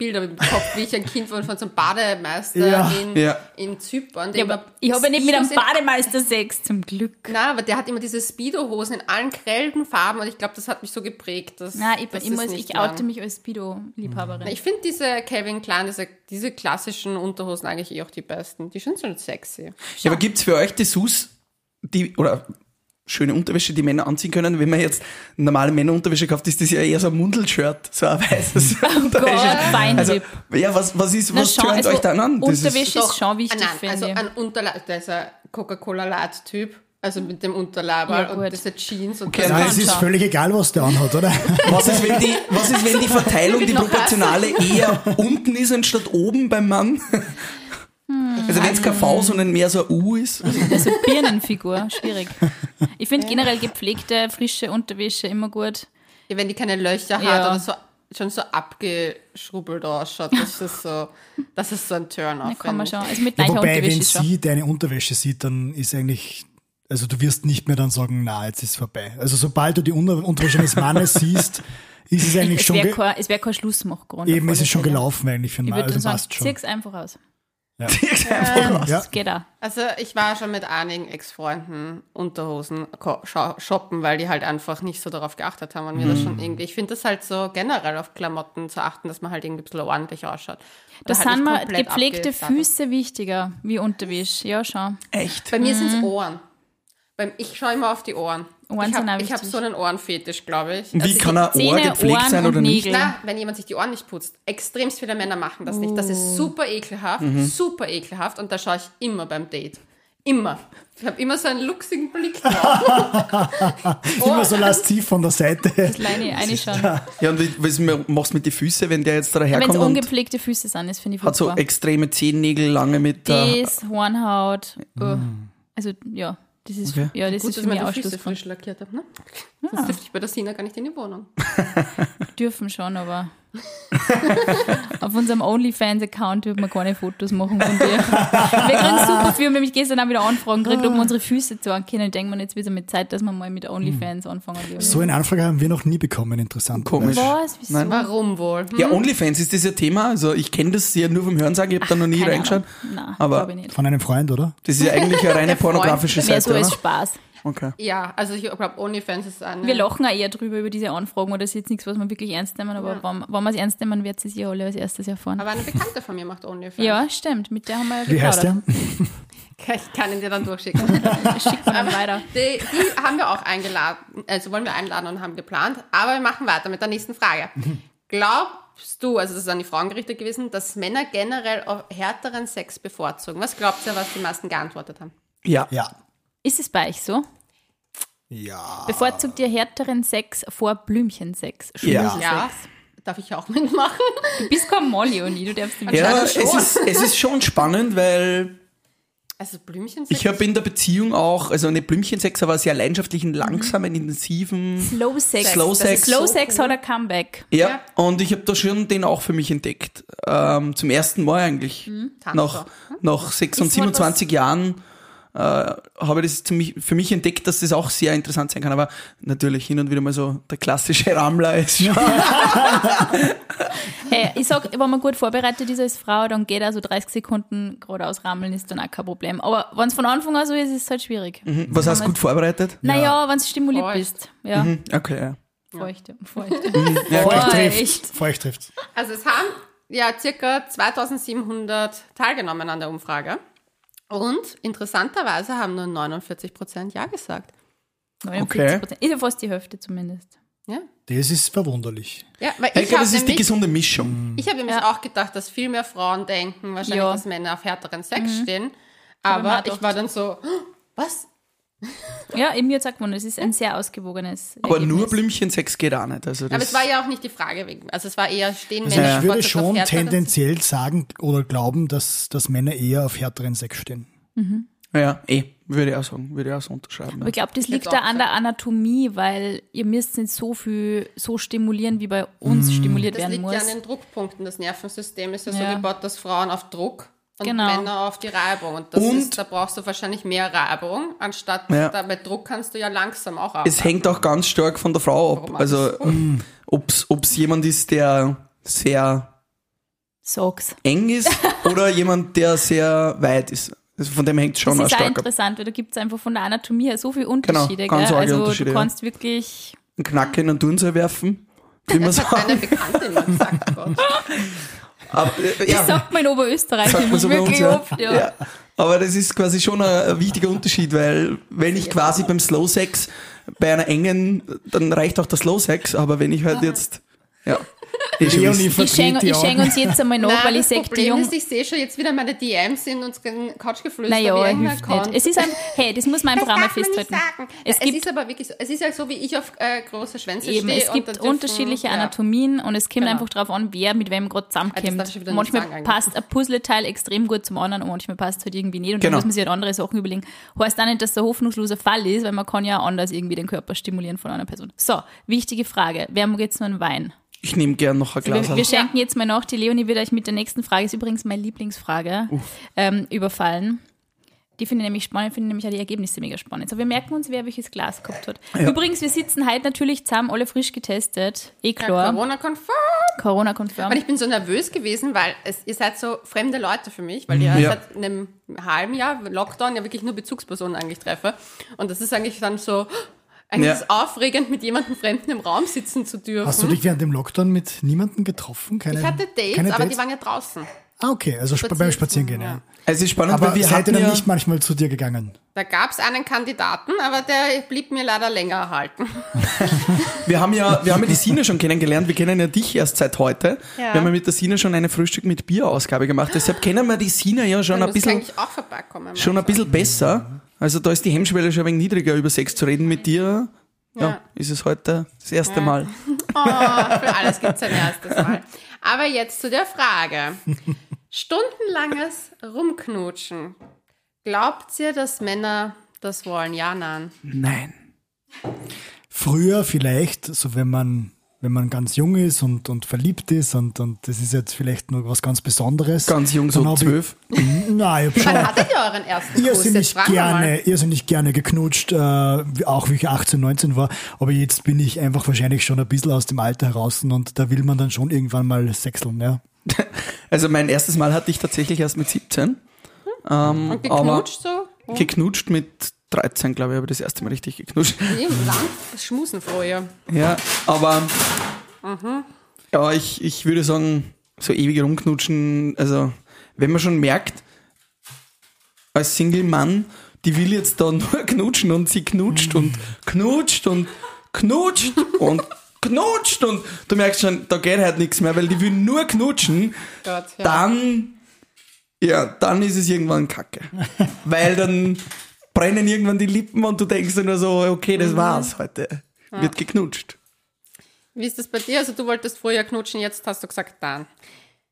Bilder im Kopf, wie ich ein Kind war von so einem Bademeister Ja. in, Ja. in Zypern. Ja, immer aber ich habe ja nicht mit einem Bademeister Sex, zum Glück. Nein, aber der hat immer diese Speedo-Hosen in allen grellen Farben und ich glaube, das hat mich so geprägt. Dass, Nein, ich, das ich, ist muss, nicht ich oute lang. mich als Speedo-Liebhaberin. Ich finde diese Calvin Klein, diese, diese klassischen Unterhosen eigentlich eh auch die besten. Die sind schon sexy. Ja, aber gibt's für euch Dessous, die, oder schöne Unterwäsche, die Männer anziehen können? Wenn man jetzt normale Männerunterwäsche kauft, ist das ja eher so ein Mundelshirt, so ein weißes Unterwäsche. [LAUGHS] Oh Gott, Feinripp. Also, ja, was, was ist, Na, was schon, also euch dann an? Das ist- Unterwäsche ist, Doch, schon wichtig, nein, finde Also ich. ein Unterleib, der ist ein Coca-Cola-Light-Typ. Also mit dem Unterleib Ja, und diese Jeans und Okay, Nein, es ist völlig egal, was der anhat, oder? [LAUGHS] Was ist, wenn die, was ist, wenn die [LAUGHS] Verteilung, die proportionale eher unten ist anstatt oben beim Mann? Also wenn es kein V, sondern mehr so ein U ist. Also Birnenfigur, schwierig. [LAUGHS] Ich finde generell gepflegte, frische Unterwäsche immer gut. Ja, wenn die keine Löcher Ja. hat oder so schon so abgeschrubbelt ausschaut, das ist so, das ist so ein Turn-off. Schon. Also mit Ja, wobei, wenn ist schon. sie deine Unterwäsche sieht, dann ist eigentlich, also du wirst nicht mehr dann sagen, na, jetzt ist vorbei. Also sobald du die Unter Unterwäsche des Mannes siehst, ist es [LAUGHS] eigentlich Es schon, wäre ge kein, es wär kein Schlussmachgrund. eben ist es alle schon gelaufen eigentlich für Ich Mann, würde also passt sagen, schon. zieh's einfach aus. [LAUGHS] Einfach raus. Ja. Das geht auch. Also ich war schon mit einigen Ex-Freunden Unterhosen shoppen, weil die halt einfach nicht so darauf geachtet haben und mir das Mhm. schon irgendwie. Ich finde das halt so generell auf Klamotten zu achten, dass man halt irgendwie ein bisschen ordentlich ausschaut. Da halt sind komplett gepflegte. Füße wichtiger wie Unterwäsche. Ja, schon. Echt? Bei mir Mhm. sind es Ohren. Beim, ich schaue immer auf die Ohren. Ohren ich sind auch habe hab so einen Ohrenfetisch, glaube ich. Wie Also kann ein Ohr Zähne, gepflegt Ohren sein oder nicht? Na, wenn jemand sich die Ohren nicht putzt. Extremst viele Männer machen das nicht. Das Oh. ist super ekelhaft, Mhm. super ekelhaft und da schaue ich immer beim Date. Immer. Ich habe immer so einen luchsigen Blick drauf. [LAUGHS] Immer so lasziv von der Seite. Kleine eine schon. Ja, und wie- was machst du mit den Füßen, wenn der jetzt da Wenn es ungepflegte Füße sind, das finde ich hat so furchtbar. extreme Zehennägel, lange mit der... Das, Hornhaut. uh. Also, ja. Das ist, Okay. ja, das Gut, ist dass für mich die Füße frisch lackiert habe. Ne? Sonst dürfte ich bei der Sina gar nicht in die Wohnung. [LAUGHS] Dürfen schon, aber [LAUGHS] auf unserem OnlyFans-Account dürfen wir keine Fotos machen von dir. Wir kriegen super viel, wir haben nämlich gestern auch wieder Anfragen gekriegt, ob wir unsere Füße zeigen können. Ich denke mir, jetzt wird es mit Zeit, dass wir mal mit OnlyFans anfangen dürfen. So eine Anfrage haben wir noch nie bekommen, interessant. Komisch. Was? Wieso? Nein. Warum wohl? Hm? Ja, OnlyFans ist das ein Thema. Also ich kenne das ja nur vom Hörensagen, ich habe da noch nie Keine reingeschaut. Ahnung. Nein, Aber- glaube ich nicht. Von einem Freund, oder? Das ist ja eigentlich eine reine [LAUGHS] Der Freund, pornografische Mehr so Seite, als oder? Spaß. Okay. Ja, also ich glaube, OnlyFans ist eine. Wir lachen auch eher drüber, über diese Anfragen, oder das ist jetzt nichts, was wir wirklich ernst nehmen, aber wenn, wenn wir es ernst nehmen, wird es ja alle als erstes erfahren. Aber eine Bekannte von mir macht OnlyFans. Ja, stimmt, mit der haben wir ja Wie heißt der? [LAUGHS] Ich kann ihn dir dann durchschicken. [LAUGHS] Schickt man dann weiter. Die, die haben wir auch eingeladen, also wollen wir einladen und haben geplant. Aber wir machen weiter mit der nächsten Frage. Glaubst du, also das ist an die Frauen gerichtet gewesen, dass Männer generell härteren Sex bevorzugen? Was glaubt ihr, was die meisten geantwortet haben? Ja. Ja. Ist es bei euch so? Ja. Bevorzugt ihr härteren Sex vor Blümchensex? Ja. Ja. Darf ich auch mitmachen? Du bist kein Molly, Oni, du darfst nicht Ja, es ist, es ist schon spannend, weil Also Blümchen ich habe in der Beziehung auch, also eine Blümchensex, aber sehr leidenschaftlichen, langsamen, intensiven. Slow Sex. Slow Das Sex. ist Slow so Sex cool. hat ein Comeback. Ja, Ja. und ich habe da schon den auch für mich entdeckt. Ähm, zum ersten Mal eigentlich. Tanz Nach, nach 6 und Ist halt 27 Jahren äh, habe ich das mich, für mich entdeckt, dass das auch sehr interessant sein kann. Aber natürlich hin und wieder mal so der klassische Rammler ist schon. [LAUGHS] Hey, ich sag, wenn man gut vorbereitet ist als Frau, dann geht also 30 Sekunden geradeaus rammeln, ist dann auch kein Problem. Aber wenn es von Anfang an so ist, ist es halt schwierig. Was hast du gut vorbereitet? Naja, wenn du stimuliert Feucht. bist. Ja, Mhm, Okay, ja. feucht. feucht. ja Feucht trifft. Feucht trifft. Also es haben ja circa 2700 teilgenommen an der Umfrage. Und interessanterweise haben nur 49 Prozent Ja gesagt. 49 Prozent. Ist ja fast die Hälfte zumindest. Ja, Das ist verwunderlich. ja weil Ich ich glaube, habe das ist die nämlich, gesunde Mischung. ich hab nämlich Ja. auch gedacht, dass viel mehr Frauen denken, wahrscheinlich, Ja. dass Männer auf härteren Sex stehen. ich mir Aber auch ich war dann so, was? Ja, eben jetzt sagt man, es ist ein sehr ausgewogenes. Aber nur Ergebnis. Blümchensex geht auch nicht. Also das, Aber es war ja auch nicht die Frage wegen. Also es war eher, stehen Also Männer ich würde schon tendenziell sagen oder glauben, dass, dass Männer eher auf härteren Sex stehen. ja, eh, würde ich auch sagen, würde ich auch so unterschreiben. Aber ich glaube, das liegt da an der Anatomie, weil ihr müsst nicht so viel so stimulieren, wie bei uns stimuliert Das werden liegt muss. ja an den Druckpunkten. Das Nervensystem ist ja, Ja. so gebaut, dass Frauen auf Druck und Genau. Männer auf die Reibung. Und, das Und- ist, da brauchst du wahrscheinlich mehr Reibung, anstatt Ja. da bei Druck kannst du ja langsam auch arbeiten. Es hängt auch ganz stark von der Frau ab. Warum Also, ob's ob's jemand ist, der sehr Sag's. eng ist [LAUGHS] oder jemand, der sehr weit ist. Also von dem hängt es schon Das ist auch stark ab. interessant, weil da gibt es einfach von der Anatomie her so viele Unterschiede. ganz gell? arge Also Unterschiede, du ja. kannst wirklich. Einen Knack in einen Turnsee werfen. Wie [LAUGHS] man Das hat eine sagt. Bekannte gesagt. [LAUGHS] Gott. Aber, äh, Das ja, sagt man in Oberösterreich sagt so bei uns, wirklich oft. Ja. Ja. Aber das ist quasi schon ein, ein wichtiger Unterschied, weil wenn ich quasi beim Slow Sex bei einer engen, dann reicht auch der Slow Sex, aber wenn ich halt jetzt, ja, wissen. Ich schenke ich schenk uns jetzt einmal nach, Nein, weil ich sage, die Jungen. ich sehe schon jetzt wieder meine DMs in unseren Couchgeflüster. Naja, hilft nicht. Es ist ein, hey, das muss man einfach einmal festhalten. Es Es, gibt ist aber wirklich so. Es ist ja so, wie ich auf äh, große Schwänze Eben, stehe. es und gibt dürfen- unterschiedliche ja. Anatomien und es kommt Genau. einfach darauf an, wer mit wem gerade Ah, zusammenkommt. ich nicht manchmal sagen passt ein Puzzleteil extrem gut zum anderen und manchmal passt es halt irgendwie nicht und Genau. dann muss man sich halt andere Sachen überlegen. Heißt auch nicht, dass der hoffnungsloser Fall ist, weil man kann ja anders irgendwie den Körper stimulieren von einer Person. So, wichtige Frage. Wer mag jetzt noch einen Wein? Ich nehme gern noch ein Glas. Wir, wir schenken jetzt mal nach. Die Leonie wird euch mit der nächsten Frage, ist übrigens meine Lieblingsfrage, ähm, überfallen. Die finde ich nämlich spannend, finde nämlich auch die Ergebnisse mega spannend. So, wir merken uns, wer welches Glas gehabt hat. Übrigens, wir sitzen heute natürlich zusammen, alle frisch getestet. Eh Ja, klar. Corona-konform. Corona-konform. Und ich bin so nervös gewesen, weil es, ihr seid so fremde Leute für mich, weil ihr Ja. seit einem halben Jahr Lockdown ja wirklich nur Bezugspersonen eigentlich treffe. Und das ist eigentlich dann so, eigentlich Ja. ist es aufregend, mit jemandem Fremden im Raum sitzen zu dürfen. Hast du dich während dem Lockdown mit niemandem getroffen? Keine, ich hatte Dates, keine aber Dates? die waren ja draußen. Ah, okay, also sp beim Spazierengehen, ja. Es ist spannend, Aber weil wir seid ihr dann ja, nicht manchmal zu dir gegangen? Da gab es einen Kandidaten, aber der blieb mir leider länger erhalten. [LAUGHS] wir haben ja, wir haben ja die Sina schon kennengelernt. Wir kennen ja dich erst seit heute. Ja. Wir haben ja mit der Sina schon eine Frühstück mit Bier-Ausgabe gemacht. Deshalb kennen wir die Sina ja schon Du ein musst bisschen, eigentlich auch vorbeikommen. schon ein bisschen besser. Also da ist die Hemmschwelle schon ein wenig niedriger, über Sex zu reden mit dir. Ja, Ja. ist es heute das erste Mal. [LAUGHS] Oh, für alles gibt es ein erstes Mal. Aber jetzt zu der Frage. Stundenlanges Rumknutschen. Glaubt ihr, dass Männer das wollen? Ja, nein. Nein. Früher vielleicht, so wenn man, wenn man ganz jung ist und, und verliebt ist und, und das ist jetzt vielleicht noch was ganz Besonderes. Ganz jung, so zwölf. Nein, ich hab Wann schon hattet ihr euren ersten Kuss? irrsinnig Jetzt fragen wir mal. gerne, irrsinnig gerne geknutscht, äh, auch wie ich 18, 19 war. Aber jetzt bin ich einfach wahrscheinlich schon ein bisschen aus dem Alter heraus und da will man dann schon irgendwann mal sechseln, ja. [LAUGHS] Also mein erstes Mal hatte ich tatsächlich erst mit 17. Ähm, Und aber geknutscht so? Geknutscht mit 13, glaube ich, habe ich das erste Mal richtig im Land schmusen vorher. Ja, aber ja, ich, ich würde sagen, so ewig rumknutschen, also wenn man schon merkt, als Single-Mann, die will jetzt da [LAUGHS] nur knutschen und sie knutscht und knutscht und knutscht und knutscht und du merkst schon, da geht halt nichts mehr, weil die will nur knutschen, Gott, ja. dann, ja, dann ist es irgendwann kacke. weil dann brennen irgendwann die Lippen und du denkst dir nur so, okay, Mhm. das war's heute. Wird geknutscht. Wie ist das bei dir? Also du wolltest vorher knutschen, jetzt hast du gesagt, nein.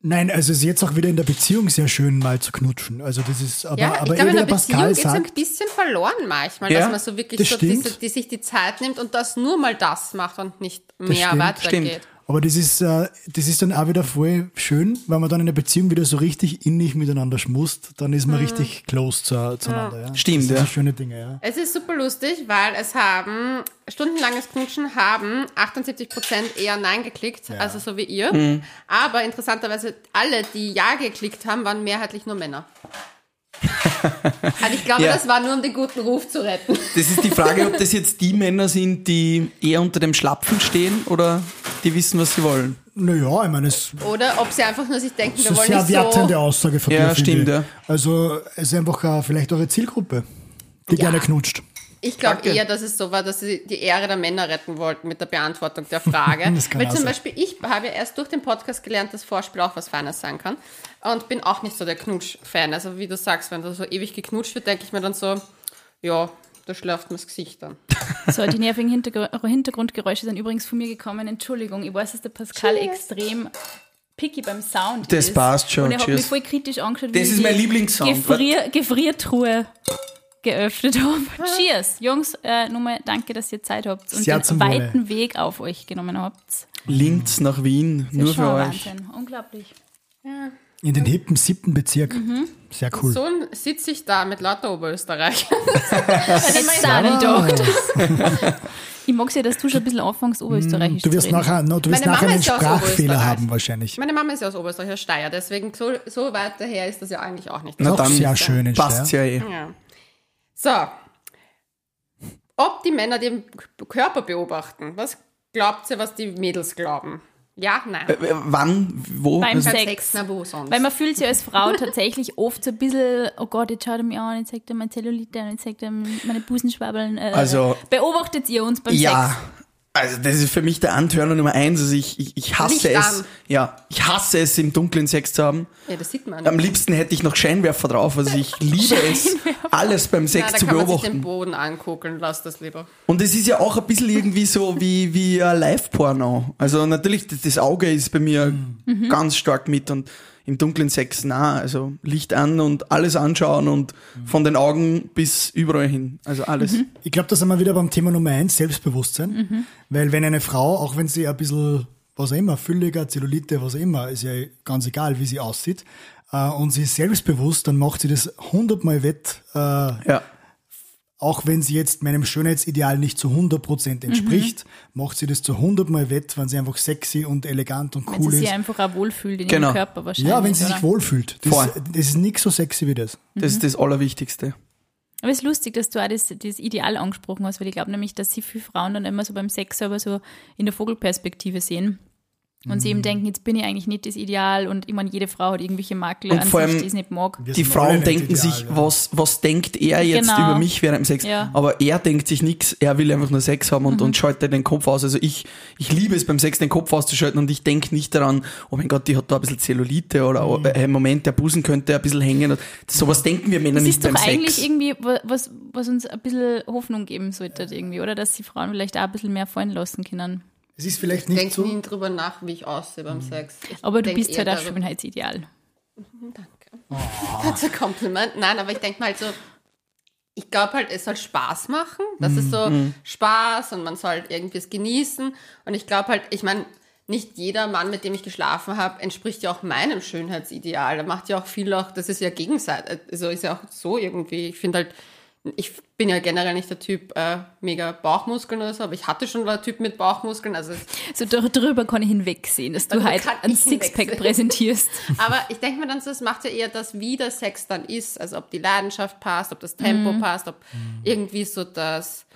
Nein, also es ist jetzt auch wieder in der Beziehung sehr schön, mal zu knutschen. Also das ist, aber, Ja, aber ich glaube, eh, in der Beziehung Pascal geht es ein sagt, bisschen verloren manchmal, Ja, dass man so wirklich so diese, die sich die Zeit nimmt und das nur mal das macht und nicht Das mehr stimmt, weitergeht. stimmt. Aber das ist, äh, das ist dann auch wieder voll schön, weil man dann in der Beziehung wieder so richtig innig miteinander schmust, dann ist man Mhm. richtig close zu, zueinander. Ja. Stimmt, das sind ja. schöne Dinge, ja. Es ist super lustig, weil es haben stundenlanges Knutschen haben 78% eher Nein geklickt, also so wie ihr. Mhm. Aber interessanterweise alle, die Ja geklickt haben, waren mehrheitlich nur Männer. Also ich glaube, Ja. das war nur um den guten Ruf zu retten. Das ist die Frage, ob das jetzt die Männer sind, die eher unter dem Schlapfen stehen oder die wissen, was sie wollen. Naja, ich meine, es Oder ob sie einfach nur sich denken, ist wir eine wollen sehr nicht wertende so... Aussage von Ja, dir. stimmt, ja. Also es ist einfach äh, vielleicht eure Zielgruppe, die gerne knutscht. Ich glaube eher, dass es so war, dass sie die Ehre der Männer retten wollten mit der Beantwortung der Frage. [LAUGHS] Das kann Weil zum sein. Beispiel ich habe ja erst durch den Podcast gelernt, dass Vorspiel auch was Feines sein kann. Und bin auch nicht so der Knutsch-Fan. Also wie du sagst, wenn da so ewig geknutscht wird, denke ich mir dann so, ja, da schläft mir das Gesicht dann. [LAUGHS] So, die nervigen Hintergr Hintergrundgeräusche sind übrigens von mir gekommen. Entschuldigung, ich weiß, dass der Pascal extrem picky beim Sound Das ist. passt schon, Und er hat cheers. mich voll kritisch angeschaut, Das wie ist ich mein die Lieblingssound. Gefrier Gefriertruhe geöffnet habe. [LAUGHS] Cheers! Jungs, äh, nochmal danke, dass ihr Zeit habt und Sehr den zum Wohle. weiten Weg auf euch genommen habt. Linz nach Wien, Das nur ist schon für euch. Wahnsinn. Unglaublich. In den hippen siebten Bezirk. Sehr cool. So sitze ich da mit lauter Oberösterreich. [LAUGHS] [LAUGHS] Ich mag ja, dass du schon ein bisschen anfängst, Oberösterreichisch Du wirst nachher, no, du wirst Meine nachher Mama einen ja Sprachfehler haben wahrscheinlich. Meine Mama ist ja aus Oberösterreich, aus Steyr, deswegen so, so weit daher ist das ja eigentlich auch nicht. Noch dann sehr schön in Passt Steyr. ja eh. Ja. So. Ob die Männer den Körper beobachten, was glaubt ihr, was die Mädels glauben? Ja, nein. Äh, Wann, wo? Beim Also, Sex. Sex, na wo sonst? Weil man fühlt sich als Frau [LAUGHS] tatsächlich oft so ein bisschen, oh Gott, jetzt schaut er mich an, jetzt zeigt er meine Zellulite an, jetzt zeigt er meine Busenschwabbeln. Äh, Also- beobachtet ihr uns beim ja. Sex? Also das ist für mich der Antörner Nummer eins. Also ich, ich, ich hasse es. Ja, ich hasse es, im Dunklen Sex zu haben. ja, das sieht man. Am liebsten hätte ich noch Scheinwerfer drauf. Also ich [LAUGHS] liebe es, alles beim Sex da zu kann man sich den beobachten. Boden angucken, lass das lieber. Und es ist ja auch ein bisschen irgendwie so wie, wie Live-Porno. Also natürlich, das, das Auge ist bei mir Mhm. ganz stark mit und im dunklen Sex nah. Also Licht an und alles anschauen und von den Augen bis überall hin. Also alles. Mhm. Ich glaube, da sind wir wieder beim Thema Nummer eins, Selbstbewusstsein. Weil wenn eine Frau, auch wenn sie ein bisschen, was auch immer, fülliger, Zellulite, was auch immer, ist ja ganz egal, wie sie aussieht, äh, und sie ist selbstbewusst, dann macht sie das hundertmal wett, äh, Ja. Auch wenn sie jetzt meinem Schönheitsideal nicht zu 100% entspricht, macht sie das zu 100 Mal wett, wenn sie einfach sexy und elegant und Wenn cool sie sich ist. einfach auch wohlfühlt in Genau. ihrem Körper wahrscheinlich. Ja, wenn sie sich oder? wohlfühlt. Das, Voll. das ist nicht so sexy wie das. Das ist das Allerwichtigste. Aber es ist lustig, dass du auch das, das Ideal angesprochen hast, weil ich glaube nämlich, dass sie viele Frauen dann immer so beim Sex selber so in der Vogelperspektive sehen. Und Mhm. sie eben denken, jetzt bin ich eigentlich nicht das Ideal und ich meine, jede Frau hat irgendwelche Makel Und an vor sich, allem die es nicht mag. Die Frauen denken ideal, sich, ja. was, was denkt er jetzt Genau. über mich während dem Sex? Ja. Aber er denkt sich nichts, er will einfach nur Sex haben und, und schaltet den Kopf aus. Also ich, ich liebe es beim Sex, den Kopf auszuschalten und ich denke nicht daran, oh mein Gott, die hat da ein bisschen Zellulite oder oh, äh, Moment, der Busen könnte ein bisschen hängen. Sowas denken wir Männer Das nicht ist doch beim eigentlich Sex. irgendwie wa- was, was uns ein bisschen Hoffnung geben sollte, irgendwie, oder? Dass die Frauen vielleicht auch ein bisschen mehr fallen lassen können. Es ist vielleicht Ich nicht denke so. nie drüber nach, wie ich aussehe beim Sex. Ich Aber du bist halt auch darüber- Schönheitsideal. Danke. [LAUGHS] That's a compliment. Nein, aber ich denke mal halt so, ich glaube halt, es soll Spaß machen. Das ist so Spaß und man soll halt irgendwie es genießen. Und ich glaube halt, ich meine, nicht jeder Mann, mit dem ich geschlafen habe, entspricht ja auch meinem Schönheitsideal. Da macht ja auch viel auch, das ist ja gegenseitig. Also ist ja auch so irgendwie. Ich finde halt, ich bin ja generell nicht der Typ äh, mega Bauchmuskeln oder so, aber ich hatte schon mal einen Typ mit Bauchmuskeln. Also So darüber kann ich hinwegsehen, dass du Darüber halt ein Sixpack präsentierst. [LAUGHS] Aber ich denke mir dann so, es macht ja eher das, wie der Sex dann ist. Also ob die Leidenschaft passt, ob das Tempo Mhm. passt, ob irgendwie so das,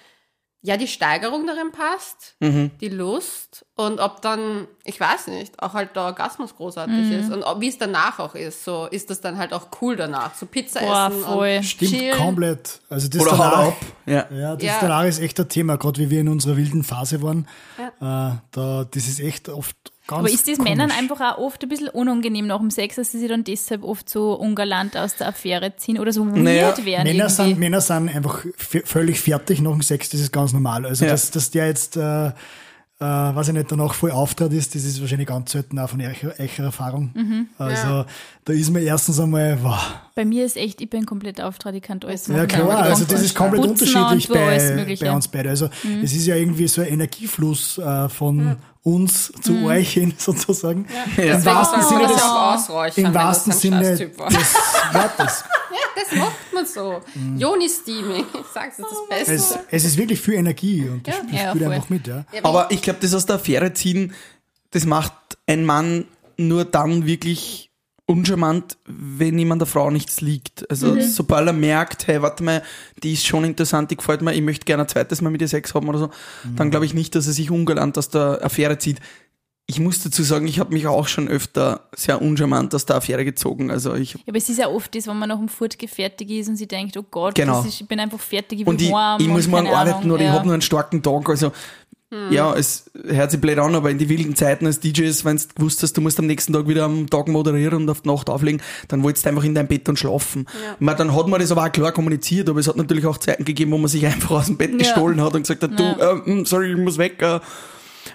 ja, die Steigerung darin passt, Mhm. die Lust und ob dann, ich weiß nicht, auch halt der Orgasmus großartig Mhm. ist und ob, wie es danach auch ist. So ist das dann halt auch cool danach. So Pizza Boah, essen voll. und Stimmt chillen. komplett. Also das Oder danach, ab. Ja. Ja, das Ja. danach ist echt ein Thema, gerade wie wir in unserer wilden Phase waren. Äh, da, das ist echt oft ganz Aber ist das komisch. Männern einfach auch oft ein bisschen unangenehm nach dem Sex, dass sie sich dann deshalb oft so ungalant aus der Affäre ziehen oder so weird Naja, werden Männer irgendwie? sind, Männer sind einfach völlig fertig nach dem Sex, das ist ganz normal. Also, Ja. dass, dass der jetzt, äh, äh, weiß ich nicht, danach voll auftrat ist, das ist wahrscheinlich ganz selten auch von eurer, Erfahrung. Mhm. Also, da ist mir erstens einmal, wow. Bei mir ist echt, ich bin komplett auftrat, ich kann alles Ja machen. klar, Ich also das ist komplett unterschiedlich bei, bei uns beide. Also Mhm. es ist ja irgendwie so ein Energiefluss äh, von uns zu Mhm. euch hin [LAUGHS] sozusagen. Ja. Im Deswegen wahrsten Sinne des, ja im wahrsten das ein Sinne Scheißtyp war. des Wortes. [LAUGHS] Ja, das macht man so. Mhm. Joni-Steaming, ich sag's, das ist das Beste. Es, es ist wirklich viel Energie und das, Ja, spielt einfach mit, ja. Ja, Aber ich glaube, das aus der Affäre ziehen, das macht ein Mann nur dann wirklich uncharmant, wenn ihm an der Frau nichts liegt. Also sobald er merkt, hey, warte mal, die ist schon interessant, die gefällt mir, ich möchte gerne ein zweites Mal mit ihr Sex haben oder so, dann glaube ich nicht, dass er sich ungalant aus der Affäre zieht. Ich muss dazu sagen, ich habe mich auch schon öfter sehr uncharmant aus der Affäre gezogen. Also ich Ja, aber es ist ja oft das, wenn man nach dem Furtge fertig ist und sie denkt, oh Gott, Genau. das ist, ich bin einfach fertig, ich und will ich, ich muss morgen arbeiten oder ich ja. habe nur einen starken Tag. Also ja, es hört sich blöd an, aber in die wilden Zeiten als DJs, wenn du gewusst hast, du musst am nächsten Tag wieder am Tag moderieren und auf die Nacht auflegen, dann wolltest du einfach in dein Bett und schlafen. Ich meine, dann hat man das aber auch klar kommuniziert, aber es hat natürlich auch Zeiten gegeben, wo man sich [LAUGHS] einfach aus dem Bett Ja. gestohlen hat und gesagt hat, du, äh, mm, sorry, ich muss weg. Äh.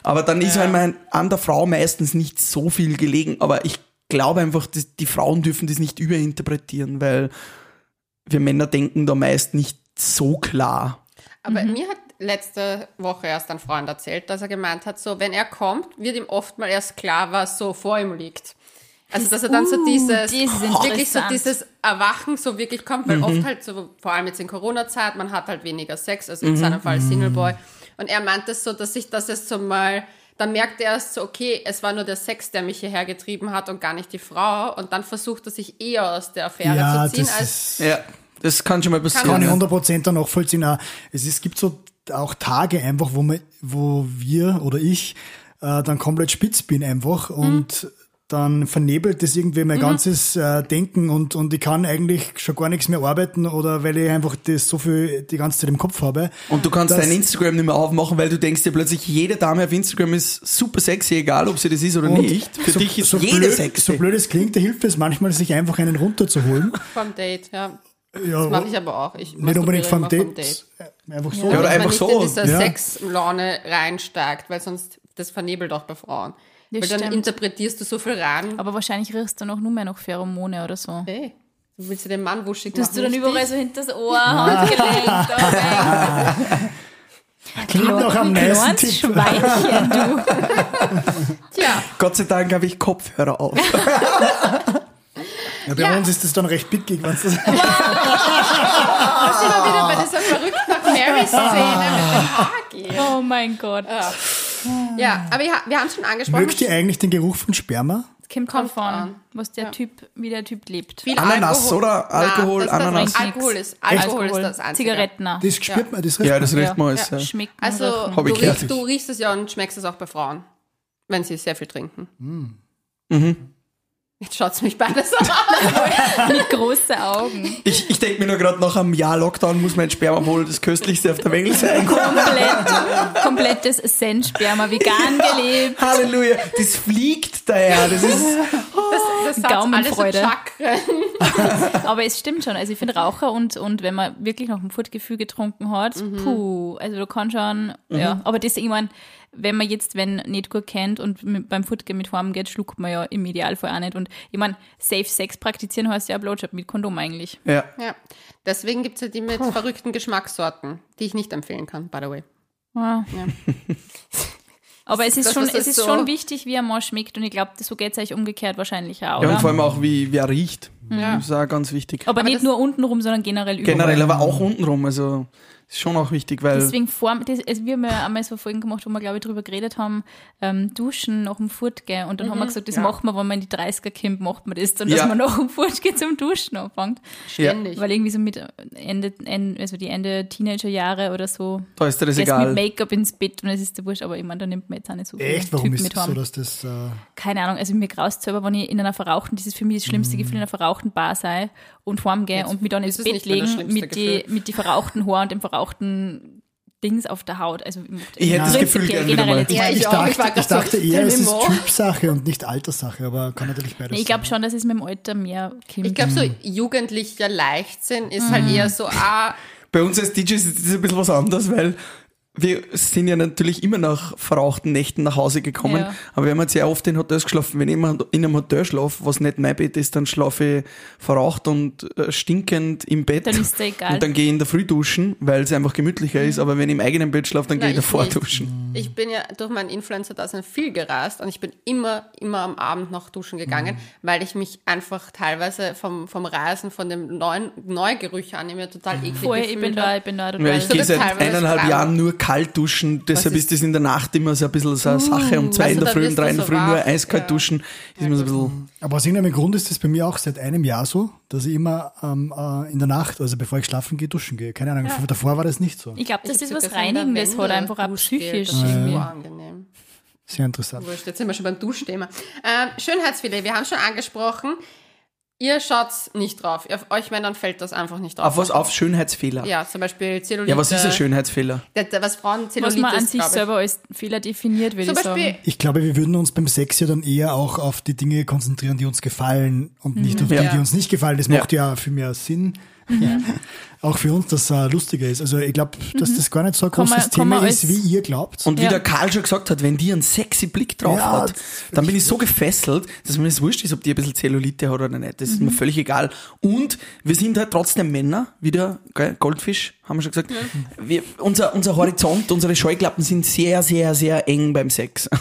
Aber dann ist halt mein, an der Frau meistens nicht so viel gelegen, aber ich glaube einfach, dass die Frauen dürfen das nicht überinterpretieren, weil wir Männer denken da meist nicht so klar. Aber mir hat letzte Woche erst ein Freund erzählt, dass er gemeint hat, so, wenn er kommt, wird ihm oft mal erst klar, was so vor ihm liegt. Also, dass er dann so Uh, dieses, das [LAUGHS] ist wirklich so dieses Erwachen so wirklich kommt, weil oft halt so, vor allem jetzt in Corona-Zeit, man hat halt weniger Sex, also in seinem Fall Single Boy. Und er meint es so, dass sich das jetzt so mal, dann merkt er erst so, okay, es war nur der Sex, der mich hierher getrieben hat und gar nicht die Frau. Und dann versucht er sich eher aus der Affäre Ja, zu ziehen, das als ist, Ja, das kann schon mal kann passieren. ich ja. 100% dann nachvollziehen. Auch Es, ist, es gibt so auch Tage einfach, wo, man, wo wir oder ich äh, dann komplett spitz bin einfach und dann vernebelt das irgendwie mein ganzes äh, Denken und, und ich kann eigentlich schon gar nichts mehr arbeiten oder weil ich einfach das so viel die ganze Zeit im Kopf habe. Und du kannst dein Instagram nicht mehr aufmachen, weil du denkst dir plötzlich, jede Dame auf Instagram ist super sexy, egal ob sie das ist oder Und nicht. Für so, dich ist so jede blöd, sexy. So blöd es klingt, da hilft es manchmal, sich einfach einen runterzuholen. vom Date, ja. Ja, Das mache ich aber auch. Ich nicht unbedingt vom masturbiere immer Date. Einfach so. Ja, oder Damit man einfach nicht so. in diese Ja. Sexlaune reinsteigt, weil sonst das vernebelt auch bei Frauen. Das weil dann stimmt. interpretierst du so viel rein. Aber wahrscheinlich riechst du noch nur mehr nach Pheromone oder so. Hey, du willst du den Mann wuschig Tust machen? du dann überall so hinter das Ohr, Handgelenk, da [LAUGHS] Klingt noch am nächsten Tipp. Schweinchen, du. [LAUGHS] Tja, Gott sei Dank habe ich Kopfhörer auf. [LAUGHS] Ja, bei Ja. uns ist das dann recht bitgig, wenn das da sind wir wieder bei dieser verrückten Mary-Szene mit dem Hagi. [LAUGHS] Oh mein Gott. Ja, aber wir, wir haben es schon angesprochen. Mögt ihr eigentlich den Geruch von Sperma? Kommt Kommt drauf an, was der Ja. Typ, wie der Typ lebt. Viel Ananas, Alkohol. oder? Alkohol, das Ananas. Alkohol ist, Alkohol ist das Einzige. Zigaretten. Das spürt man, das riecht Ja, das riecht man. Ja, Ja. schmeckt Also, du ich gehört. riechst, du riechst es ja und schmeckst es auch bei Frauen, wenn sie sehr viel trinken. Mhm. Jetzt schaut's mich beides an. [LAUGHS] mit großen Augen. Ich, ich denke mir nur gerade nach einem Jahr Lockdown muss mein Sperma wohl das köstlichste auf der Welt sein. Komplett, komplettes Sennsperma, vegan gelebt. Halleluja, das fliegt daher. Das ist, Das, das hat Gaumenfreude. alles so Chakren. [LAUGHS] Aber es stimmt schon. Also ich finde Raucher und, und wenn man wirklich noch ein Furtgefühl getrunken hat, puh, also du kannst schon, ja. Aber das, ich meine, wenn man jetzt, wenn nicht gut kennt und mit, beim Furtgehen mit Formen geht, schluckt man ja im Idealfall auch nicht. Und ich meine, Safe Sex praktizieren heißt ja Blowjob mit Kondom eigentlich. ja. Ja, deswegen gibt's ja die mit verrückten Geschmackssorten, die ich nicht empfehlen kann, by the way. Ja. [LAUGHS] Aber es ist, Das schon, ist es ist so- schon wichtig, wie ein Mann schmeckt und ich glaube, so geht es euch umgekehrt wahrscheinlich auch, ja, und vor allem auch, wie wer riecht. Ja. Das ist auch ganz wichtig. aber, Aber nicht das- nur untenrum, sondern generell überall. Generell, aber auch untenrum. Also ist schon auch wichtig, weil Deswegen vor, das, also wir haben ja einmal so Folgen gemacht, wo wir, glaube ich, drüber geredet haben, ähm, Duschen nach dem Furtgehen. Und dann haben wir gesagt, das ja. macht man, wenn man in die 30er kommt, macht man das dann, Ja. dass man nach dem Furtgehen zum Duschen anfängt. Ständig. Weil irgendwie so mit Ende, Ende also die Ende Teenagerjahre oder so, da ist dir das egal. mit Make-up ins Bett und es ist der Wurscht, aber ich meine, da nimmt man jetzt auch nicht so viele Echt? Warum Typen ist mit das so, dass das... Äh, Keine Ahnung, also mir graust selber, wenn ich in einer verrauchten, das ist für mich das schlimmste Gefühl, in einer verrauchten Bar sei und heimgehe und mich dann ins Bett legen mit die, mit die verrauchten Haaren und dem verrauchten Dings auf der Haut. Also Ich hätte das Gefühl prinzipiell gern wieder mal. generell Ja, ich ich. Ich dachte, ich, so, dachte eher, es ist. Typsache und nicht Alterssache, aber kann natürlich beides Nee, ich glaube schon, dass es mit dem Alter mehr kommt. Ich glaube, so jugendlicher Leichtsinn ist halt eher so, ah, Bei uns als DJs ist das ein bisschen was anderes, weil wir sind ja natürlich immer nach verrauchten Nächten nach Hause gekommen, Ja. aber wir haben jetzt sehr oft in Hotels geschlafen. Wenn ich immer in einem Hotel schlafe, was nicht mein Bett ist, dann schlafe ich verraucht und äh, stinkend im Bett. Dann ist egal. Und dann gehe ich in der Früh duschen, weil es einfach gemütlicher ist. Aber wenn ich im eigenen Bett schlafe, dann Na, gehe ich ich davor nicht. duschen. ich bin ja durch meinen Influencer-Dasein viel gereist und ich bin immer, immer am Abend noch duschen gegangen, Mhm. weil ich mich einfach teilweise vom, vom Reisen, von dem neuen Neugerüche an mir total eklig Voll, ich bin da, ich bin da total. Ja, ich So gehe seit eineinhalb. Jahren nur kalt duschen, deshalb ist- ist das in der Nacht immer so ein bisschen so eine Sache. Um zwei Also in der Früh, um drei in der so Früh nur wach, eiskalt ja. duschen, ist immer so ein bisschen... Aber aus irgendeinem Grund ist das bei mir auch seit einem Jahr so, dass ich immer ähm, äh, in der Nacht, also bevor ich schlafen gehe, duschen gehe. Keine Ahnung, davor war das nicht so. ich glaube, das Ich ist was Reinigendes, hat Wende einfach auch psychisch. Das ist so angenehm. Sehr interessant. Wurscht, jetzt sind wir schon beim Duschthema. Ähm, Schönheitsfilet, wir haben schon angesprochen. Ihr schaut's nicht drauf. Auf euch Männern fällt das einfach nicht drauf. Auf was? Auf Schönheitsfehler. Ja, Ja, zum Beispiel Zellulite. was ist ein Schönheitsfehler? Der, der, was Frauen Was Zellulite man an ist, sich selber als Fehler definiert, würde Zum ich Beispiel, sagen. Ich glaube, wir würden uns beim Sex ja dann eher auch auf die Dinge konzentrieren, die uns gefallen und nicht auf die, Ja. die uns nicht gefallen. Das Ja. macht ja viel mehr Sinn. [LAUGHS] auch für uns, dass es äh, lustiger ist. Also ich glaube, dass das gar nicht so ein Kann großes man Thema ist, wie ihr glaubt. Und wie Ja. der Karl schon gesagt hat, wenn die einen sexy Blick drauf Ja, hat, das dann bin ich so gefesselt, dass mir das wurscht ist, ob die ein bisschen Zellulite hat oder nicht. Das ist mir völlig egal. Und wir sind halt trotzdem Männer, wieder, gell, Goldfisch, haben wir schon gesagt. Wir, unser, unser Horizont, unsere Scheuklappen sind sehr, sehr, sehr eng beim Sex. [LAUGHS]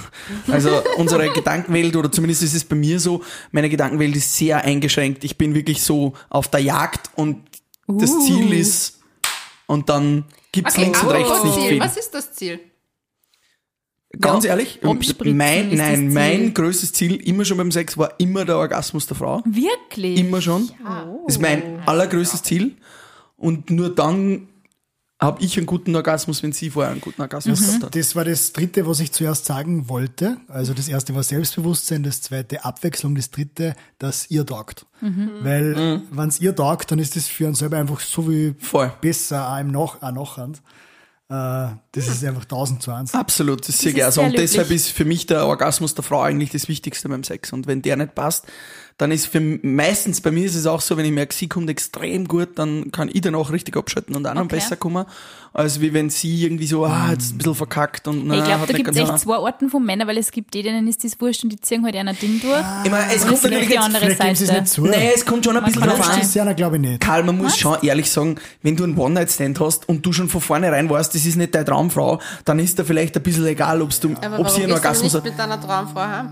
Also unsere Gedankenwelt, oder zumindest ist es bei mir so, meine Gedankenwelt ist sehr eingeschränkt. Ich bin wirklich so auf der Jagd und das Ziel ist, und dann gibt's links und rechts nicht viel. Was ist das Ziel? Ganz Ja, ehrlich, abspritzen mein, nein, mein größtes Ziel immer schon beim Sex war immer der Orgasmus der Frau. Wirklich? Immer schon. Das ist mein allergrößtes Ziel. Und nur dann habe ich einen guten Orgasmus, wenn sie vorher einen guten Orgasmus gehabt hat. Das war das dritte, was ich zuerst sagen wollte. Also das erste war Selbstbewusstsein, das zweite Abwechslung, das dritte, dass ihr taugt. Weil, wenn's ihr taugt, dann ist das für uns selber einfach so wie Voll. besser auch im Nach auch Nachhand. Äh, das ist einfach 1000 zu 1. Absolut, das sehe ich ist auch so. sehr Und deshalb ist für mich der Orgasmus der Frau eigentlich das Wichtigste beim Sex. Und wenn der nicht passt, dann ist für meistens bei mir ist es auch so, wenn ich merke, sie kommt extrem gut, dann kann ich dann auch richtig abschalten und auch noch Okay. besser kommen, als wie wenn sie irgendwie so, ah, jetzt ein bisschen verkackt und na, Ich glaube, hat da nicht gibt es echt zwei Arten von Männern, weil es gibt die, denen ist das wurscht und die ziehen halt einer Ding durch. Ich meine, es Und kommt es gibt natürlich die andere es Seite. nicht zu. nee, es kommt schon ein bisschen kann drauf an. Ja, glaube ich nicht. Karl, man muss schon ehrlich sagen, wenn du einen One-Night-Stand hast und du schon von vornherein weißt, das ist nicht deine Traumfrau, dann ist da vielleicht ein bisschen egal, ob's du, ob sie einen Orgasmus du hat. mit deiner Traumfrau heim?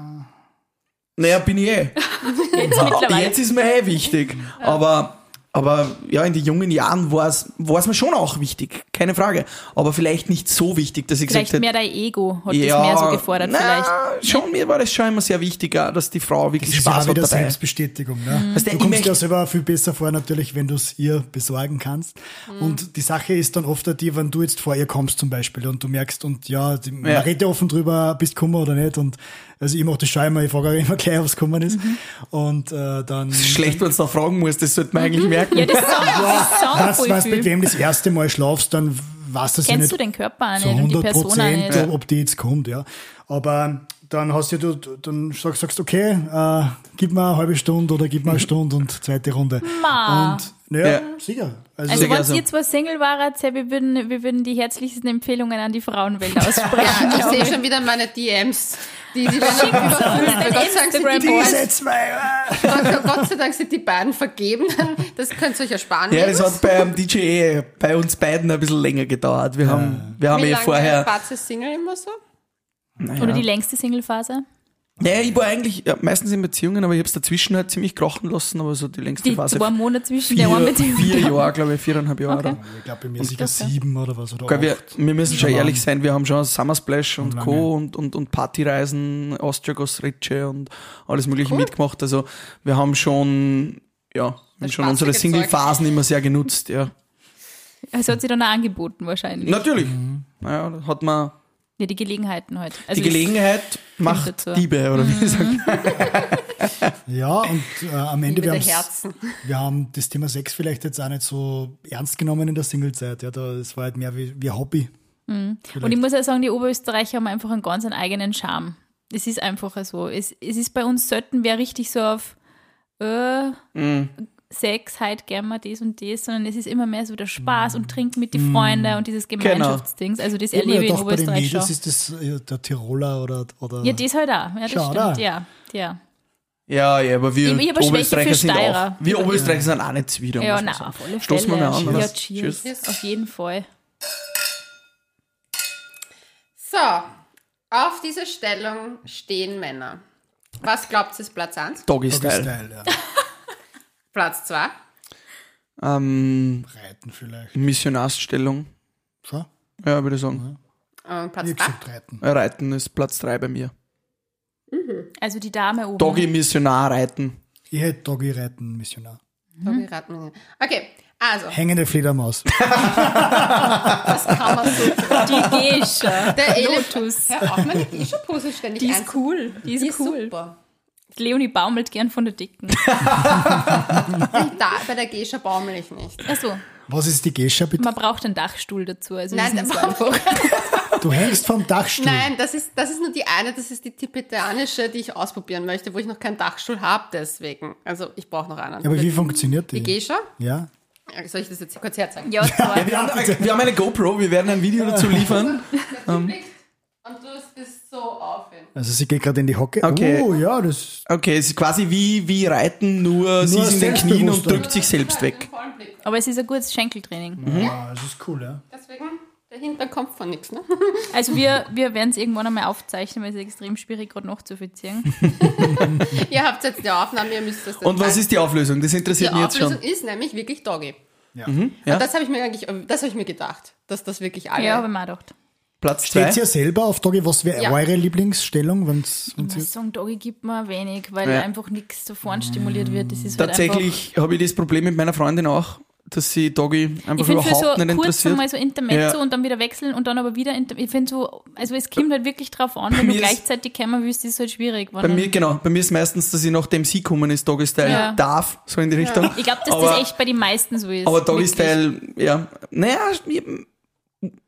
Naja, bin ich eh. [LAUGHS] Jetzt. Jetzt ist mir eh wichtig. Aber, aber ja, in den jungen Jahren war es war es mir schon auch wichtig, keine Frage. Aber vielleicht nicht so wichtig, dass ich Vielleicht gesagt mehr hätte, dein Ego hat das mehr so gefordert na, vielleicht. Schon, mir war das schon immer sehr wichtig, dass die Frau Das wirklich ist ja Spaß hat wieder dabei. Selbstbestätigung. Ne? Weißt du, Du kommst ja selber viel besser vor, natürlich, wenn du es ihr besorgen kannst. Und die Sache ist dann oft die, wenn du jetzt vor ihr kommst zum Beispiel und du merkst und ja, die, man Ja. redet ja offen drüber, bist du gekommen oder nicht. Und also ich mache das schon immer, ich frage auch immer gleich, ob es gekommen ist. Und äh, dann Schlecht, wenn du da fragen musst, das sollte man eigentlich merken. Ja, das sagen, das sagen was, voll was viel. bequem das erste Mal schlafst, dann weißt du es ja Kennst nicht du den Körper auch nicht und die 100 Person auch Prozent, nicht. ob die jetzt kommt, ja. Aber dann hast du, du dann sagst, sagst okay, äh, gib mir eine halbe Stunde oder gib mir eine Stunde und zweite Runde. Ma. Und naja, Ja. sicher. Also, Also, wenn gerne. ihr zwei Single waret, ja, wir würden, wir würden die herzlichsten Empfehlungen an die Frauenwelt [LAUGHS] aussprechen. Ja, ich sehe schon wieder meine DMs. Die, die werden überfüllt. Gott sei Dank sind die diese zwei, äh, Gott sei Dank sind die beiden vergeben. [LAUGHS] Das könnt ihr euch ersparen. Ja, das hat beim DJ eh bei uns beiden ein bisschen länger gedauert. Wir haben, wir haben Wie eh lange vorher. ihr Single immer so? Oder die längste Singlephase. Naja, ich war eigentlich ja, meistens in Beziehungen, aber ich habe es dazwischen halt ziemlich krachen lassen, aber so die längste Die Phase. zwei Monate zwischen der vier, einen Beziehung. vier Jahre, glaube ich, viereinhalb Jahre. Okay. Ich glaube, bei mir sicher sieben oder was. Oder wir, wir müssen schon ehrlich sein, wir haben schon Summer Splash und lange. Co. und, und, und Partyreisen, Austria Gossritsche und alles mögliche mitgemacht. Also wir haben schon, ja, wir haben Das schon unsere Single-Phasen immer sehr genutzt, ja. Es hat sich dann auch angeboten wahrscheinlich. Natürlich. Naja, da hat man Ja, die Gelegenheiten halt. Also die Gelegenheit macht. Diebe, oder wie gesagt. [LAUGHS] Ja, und äh, am Ende, wir, [LAUGHS] wir haben das Thema Sex vielleicht jetzt auch nicht so ernst genommen in der Singlezeit. Ja, da, das war halt mehr wie, wie ein Hobby. Und ich muss auch sagen, die Oberösterreicher haben einfach einen ganz einen eigenen Charme. Es ist einfach so. Es, es ist bei uns selten wer richtig so auf äh, Sex, halt gern mal das und das, sondern es ist immer mehr so der Spaß und Trinken mit den Freunden und dieses Gemeinschaftsdings. Also das erlebe ich in gedacht, bei den Oberösterreich Mädels schon. ist das äh, der Tiroler oder, oder Ja, das halt auch. Ja, das Schau, stimmt. da. Ja, ja. Ja, ja, aber wir Ich- ich Oberösterreicher für sind auch. Steirer. Wir Oberösterreicher sind auch nicht zwider. Ja, sagen. auf alle Fälle. Stoßen wir mal an, oder? Ja, cheers. Cheers. Auf jeden Fall. So, auf dieser Stellung stehen Männer. Was glaubt ihr ist Platz 1? Doggy Doggy Style. Style, ja. Platz 2? Ähm, Reiten vielleicht. Missionarsstellung. Schon? Ja, würde ich sagen. Und Platz Wie 3? gesagt, reiten. Reiten ist Platz 3 bei mir. Also die Dame oben. Doggy Missionar reiten. Ich hätte Doggy reiten, Missionar. Okay, raten wir nicht. Okay, also, Hängende Fledermaus. [LAUGHS] das kann man so. [LAUGHS] Die Gescha. Der Lotus. Hör auf, meine Gescha-Pose ständig Die ist einzu- cool. Die ist, Die ist cool. super. Leonie baumelt gern von der Dicken. [LAUGHS] Da, bei der Gescha baumel ich nicht. Achso, Was ist die Gescha bitte? man braucht einen Dachstuhl dazu. Also Nein, das ist einfach. [LAUGHS] Du hängst vom Dachstuhl. Nein, das ist, das ist nur die eine, das ist die tibetanische, die ich ausprobieren möchte, wo ich noch keinen Dachstuhl habe, deswegen. Also ich brauche noch einen. Ja, aber wie funktioniert die? die Gescha? Ja. Soll ich das jetzt kurz herzeigen? Ja, zwei. Wir haben, wir haben eine GoPro, wir werden ein Video dazu liefern. [LAUGHS] Und du bist so auf ihn. Also sie geht gerade in die Hocke. Okay. Oh, ja, das Okay, es ist quasi wie, wie Reiten, nur, sie ist in den Knien und drückt sich selbst weg. Aber es ist ein gutes Schenkeltraining. ja, das ist cool, ja. Deswegen, der Hintern kommt von nichts, ne? [LAUGHS] Also wir, wir werden es irgendwann einmal aufzeichnen, weil es ist extrem schwierig, gerade nachzuvollziehen. [LAUGHS] ihr habt jetzt die Aufnahme, ihr müsst das dann Und was ist die Auflösung? Das die interessiert mich jetzt Auflösung schon. ist nämlich wirklich Doggy. ja. Ja. Und das habe ich mir eigentlich, das habe ich mir gedacht, dass das wirklich alle. Ja, habe ich mir auch gedacht. Platz Steht zwei. ihr selber auf Doggy? Was wäre Ja. eure Lieblingsstellung? Wenn's, Ich wenn's muss sagen, Doggy gibt mir wenig, weil Ja. einfach nichts so vorn stimuliert wird. Das ist halt Tatsächlich habe ich das Problem mit meiner Freundin auch, dass sie Doggy ich einfach finde für überhaupt so nicht kurz interessiert. mal so Intermezzo Ja. und dann wieder wechseln und dann aber wieder, Inter ich finde so, also es kommt halt wirklich drauf an, wenn du gleichzeitig kommen willst, ist es halt schwierig. Bei mir, genau, bei mir ist meistens, dass ich nachdem sie kommen ist, Doggy Style Ja. darf, so in die Richtung. Ich glaube, dass aber, das echt bei den meisten so ist. Aber Doggy. Style, ja, naja, ich-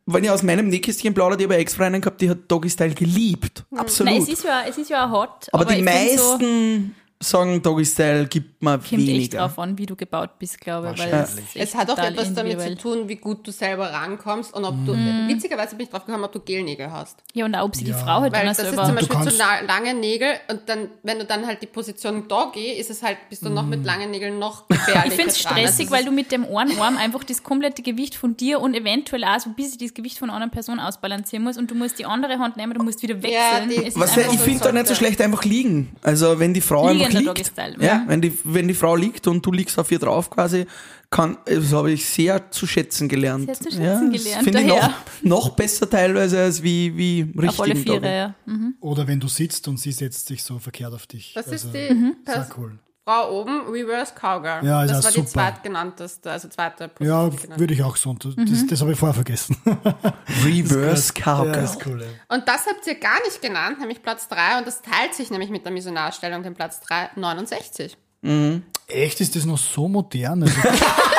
wenn ich aus meinem Nähkästchen plaudere, ich habe eine Ex-Freundin gehabt, die hat Doggy Style geliebt. Absolut. Nein, es ist ja, es ist ja hot. aber, die find so, meisten sagen, Doggy Style gibt mir kommt echt weniger. drauf an, wie du gebaut bist, glaube ich. Es, ist hat auch etwas damit zu tun, wie gut du selber rankommst und ob du, Mhm. witzigerweise bin ich drauf gekommen, ob du Gelnägel hast. Ja, und auch, ob sie die Ja. Frau halt Weil das ist selber... zum Beispiel zu la lange Nägel und dann, wenn du dann halt die Position Doggy, ist es halt, bist du noch mit langen Nägeln noch gefährlicher Mhm. Ich finde es stressig, Also weil du mit dem einen Arm einfach das komplette Gewicht von dir und eventuell auch so ein bisschen das Gewicht von einer anderen Person ausbalancieren musst und du musst die andere Hand nehmen, du musst wieder wechseln. die- Es ist Was einfach ich so- finde da nicht so schlecht einfach liegen. Also wenn die Frau einfach liegt, ja, ja. wenn die wenn die Frau liegt und du liegst auf ihr drauf quasi, kann das habe ich sehr zu schätzen gelernt. Sehr zu schätzen ja, das gelernt, Finde ich noch, noch besser teilweise als wie wie richtig. Auf alle Viere, ja. Mhm. Oder wenn du sitzt und sie setzt sich so verkehrt auf dich. Das ist Also, die Mhm. Cool. Frau oben, Reverse Cowgirl. Ja, das auch war die super. zweitgenannteste, also zweite Ja, Position. die genannt. würde ich auch so. Und Mhm. Das, das habe ich vorher vergessen. [LAUGHS] Reverse Ja, Cowgirl. das ist cool. Ja. Und das habt ihr gar nicht genannt, nämlich Platz 3 und das teilt sich nämlich mit der Missionarstellung, den Platz 3, 69. Echt, ist das noch so modern? Also, [LAUGHS]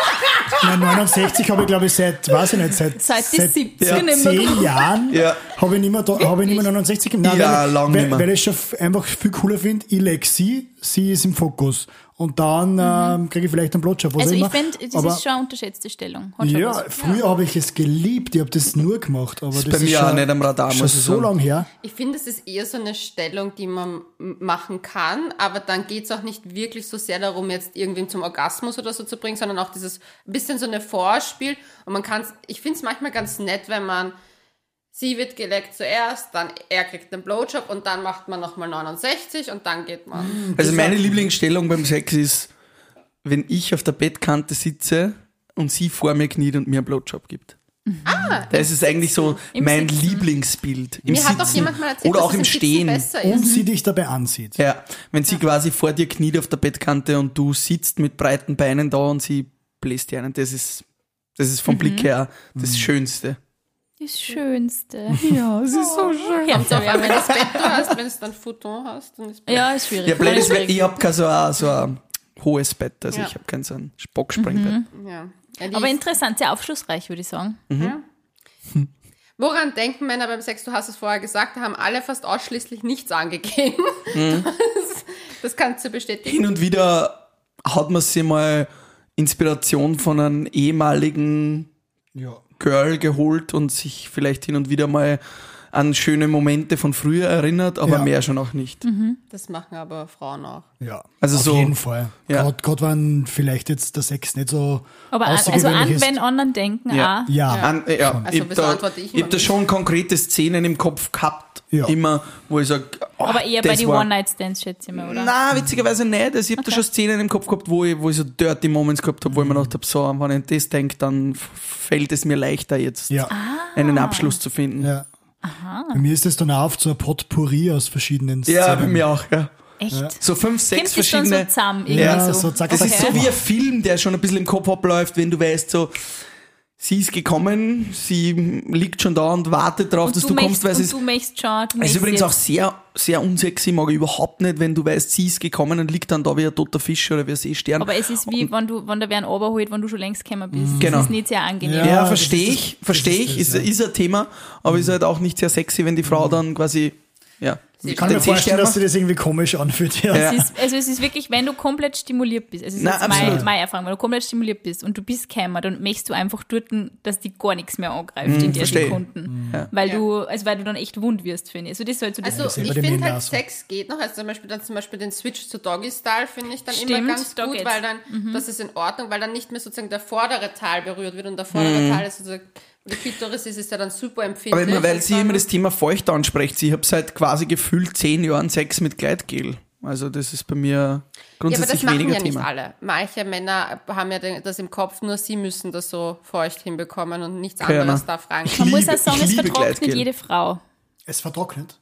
Nein, 69 habe ich, glaube ich, seit, weiß ich nicht, seit, Seit die 70er seit mehr zehn Jahren Ja. habe ich nicht mehr, da, habe ich nicht mehr 69 im Nein, Ja, weil, weil, nicht mehr. weil ich schon einfach viel cooler finde, ich leg sie, sie ist im Fokus. Und dann ähm, kriege ich vielleicht einen was Also ich finde, das Aber- ist schon eine unterschätzte Stellung. Hat schon Ja, was. früher habe ich es geliebt, ich habe das nur gemacht. Aber das bei ist mir schon, auch nicht am Radar, schon muss ich so sagen. lang her. Ich finde, es ist eher so eine Stellung, die man machen kann, aber dann geht es auch nicht wirklich so sehr darum, jetzt irgendwen zum Orgasmus oder so zu bringen, sondern auch dieses bisschen so eine Vorspiel. Und man kann ich finde es manchmal ganz nett, wenn man, sie wird geleckt zuerst, dann er kriegt den Blowjob und dann macht man nochmal 69 und dann geht man. Also meine Lieblingsstellung beim Sex ist, wenn ich auf der Bettkante sitze und sie vor mir kniet und mir einen Blowjob gibt. Ah, Das ist eigentlich so Im mein Sitzen. Lieblingsbild. Im mir hat doch Sitzen. jemand mal erzählt, Oder auch es im Sitzen Stehen. Und sie dich dabei ansieht. Ja, wenn sie quasi vor dir kniet auf der Bettkante und du sitzt mit breiten Beinen da und sie bläst dir einen, das ist, das ist vom Mhm. Blick her das Schönste. Das Schönste. Ja, es ist so schön. Kommt auch an, wenn du das Bett hast, wenn du dann Futon hast, dann ist Ja, ist schwierig. Ja, blöd ist, weil Schwierig. ich habe kein so ein, so ein hohes Bett, also Ja. ich habe kein so ein Spockspringbett. ja. Ja, die Aber interessant, sehr aufschlussreich, würde ich sagen. Woran denken Männer beim Sex? Du hast es vorher gesagt, da haben alle fast ausschließlich nichts angegeben. Mhm. [LAUGHS] Das, das kannst du bestätigen. Hin und wieder hat man sich mal Inspiration von einem ehemaligen Ja. Girl geholt und sich vielleicht hin und wieder mal an schöne Momente von früher erinnert, aber Ja. mehr schon auch nicht. Das machen aber Frauen auch. Ja, Also auf so- jeden Fall. Ja. Gerade wenn vielleicht jetzt der Sex nicht so Aber an, also an, ist. wenn anderen denken, Ja. auch. ja, An, äh, ja, Also ich hab wieso da, antworte ich ich hab da schon konkrete Szenen im Kopf gehabt, Ja. immer, wo ich sage, Aber eher bei den One-Night-Stands, schätze ich mal, oder? Na, witzigerweise nicht. Also ich habe da schon Szenen im Kopf gehabt, wo ich, wo ich so dirty Moments gehabt habe, wo ich mir gedacht habe, so, wenn ich an das denke, dann fällt es mir leichter jetzt, ja, einen Abschluss zu finden. ja. Bei mir ist es dann auch oft so ein Potpourri aus verschiedenen Szenen. Ja, bei mir auch, ja. Echt? So fünf, sechs Kommt das dann so verschiedene. zusammen? Irgendwie Ja, so. so zack, Das zack, ist so wie ein Film, der schon ein bisschen im Kopf abläuft, wenn du weißt, so, sie ist gekommen, sie liegt schon da und wartet darauf, dass du, kommst, weil und sie ist. du möchtest schon. Du Es ist übrigens auch sehr, sehr unsexy, mag ich überhaupt nicht, wenn du weißt, sie ist gekommen und liegt dann da wie ein toter Fisch oder wie ein Seestern. Aber es ist wie, wenn du, wenn der wer einen runterholt, wenn du schon längst gekommen bist. Genau. Das ist nicht sehr angenehm. Ja, Ja, verstehe ich, verstehe ich, ist ist, ist ein Thema, aber ist halt auch nicht sehr sexy, wenn die Frau dann quasi ja. Ich kann mir vorstellen, dass sich das irgendwie komisch anfühlt. Ja. Ja. Es ist, also es ist wirklich, wenn du komplett stimuliert bist, also es ist Na, jetzt meine, meine Erfahrung, wenn du komplett stimuliert bist und du bist Kämmer, dann möchtest du einfach dort, dass die gar nichts mehr angreift in der verstehe. Sekunden. Weil Ja. du, also weil du dann echt wund wirst, finde ich. Also das ist halt so das Also selber ich finde halt, so. Sex geht noch. Also zum Beispiel, dann zum Beispiel den Switch zu Doggy-Style finde ich dann Stimmt, immer ganz gut, geht's. Mhm. weil dann, das ist in Ordnung, weil dann nicht mehr sozusagen der vordere Teil berührt wird und der vordere Mhm. Teil ist sozusagen, die Klitoris ist, ist ja dann super Aber empfindlich. immer, weil sie immer das Thema feucht anspricht. Ich habe seit quasi gefühlt zehn Jahren Sex mit Gleitgel. Also das ist bei mir Ja, aber grundsätzlich das machen weniger ja nicht Thema. alle. Manche Männer haben ja das im Kopf, nur sie müssen das so feucht hinbekommen und nichts Keine anderes darf rein. Man muss auch sagen, es vertrocknet Gleitgel. jede Frau. Es vertrocknet.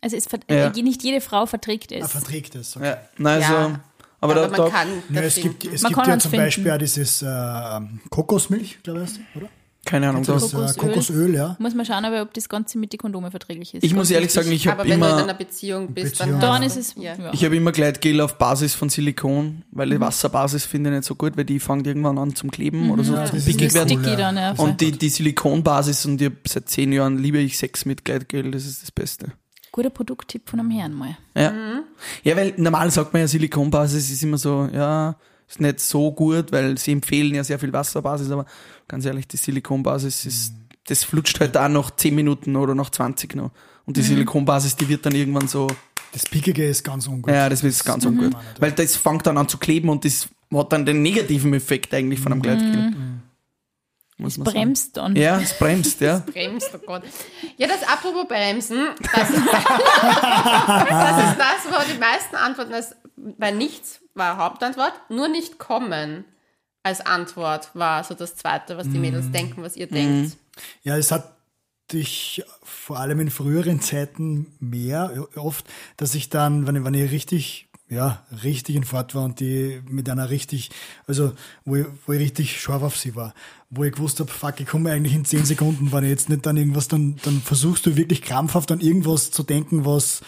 Also es ver Ja. äh, nicht jede Frau verträgt Er es. verträgt es. Okay. Ja, na, also, Ja, aber, aber da, man da, kann Ja, das es gibt, es Man gibt kann ja halt zum finden. Beispiel auch dieses äh, Kokosmilch, glaube ich, oder? Keine Ahnung. Das, Das, äh, Kokosöl. Kokosöl, ja. Muss man schauen, aber ob das Ganze mit den Kondome verträglich ist. ich muss ehrlich sagen, ich Aber habe wenn du in immer, einer Beziehung bist, Beziehung, dann, Dann ist es, Ja. ja. ich habe immer Gleitgel auf Basis von Silikon, weil Mhm. die Wasserbasis finde ich nicht so gut, weil die fängt irgendwann an zum Kleben oder so Ja, zum das ist pickig werden. Sticky ja. dann, ja. Und die, die Silikonbasis und ich hab seit zehn Jahren liebe ich Sex mit Gleitgel, das ist das Beste. Guter Produkttipp von einem Herrn mal. Ja. Mhm. ja, weil normal sagt man ja Silikonbasis ist immer so, ja, ist nicht so gut, weil sie empfehlen ja sehr viel Wasserbasis, aber ganz ehrlich, die Silikonbasis ist, das flutscht halt auch nach 10 Minuten oder nach 20 noch. Und die Mhm. Silikonbasis, die wird dann irgendwann so, Das Pickige ist ganz ungut. ja, das ist ganz ungut. Mhm. Weil das fängt dann an zu kleben und das hat dann den negativen Effekt eigentlich von einem Gleitgel. Muss man sagen. Bremst dann. Ja, es bremst, ja. [LAUGHS] bremst, oh Gott. Ja, das apropos Bremsen, das, [LAUGHS] [LAUGHS] das ist das, wo die meisten antworten, das, weil nichts war Hauptantwort, nur nicht kommen als Antwort war so das Zweite, was die Mädels denken, was ihr denkt. Ja, es hat dich vor allem in früheren Zeiten mehr oft, dass ich dann, wenn ich, wenn ich richtig, ja, richtig in Fahrt war und die mit einer richtig, also wo ich, wo ich richtig scharf auf sie war, wo ich gewusst habe, fuck, ich komme eigentlich in zehn Sekunden, wenn ich jetzt nicht dann irgendwas, dann, dann versuchst du wirklich krampfhaft an irgendwas zu denken, was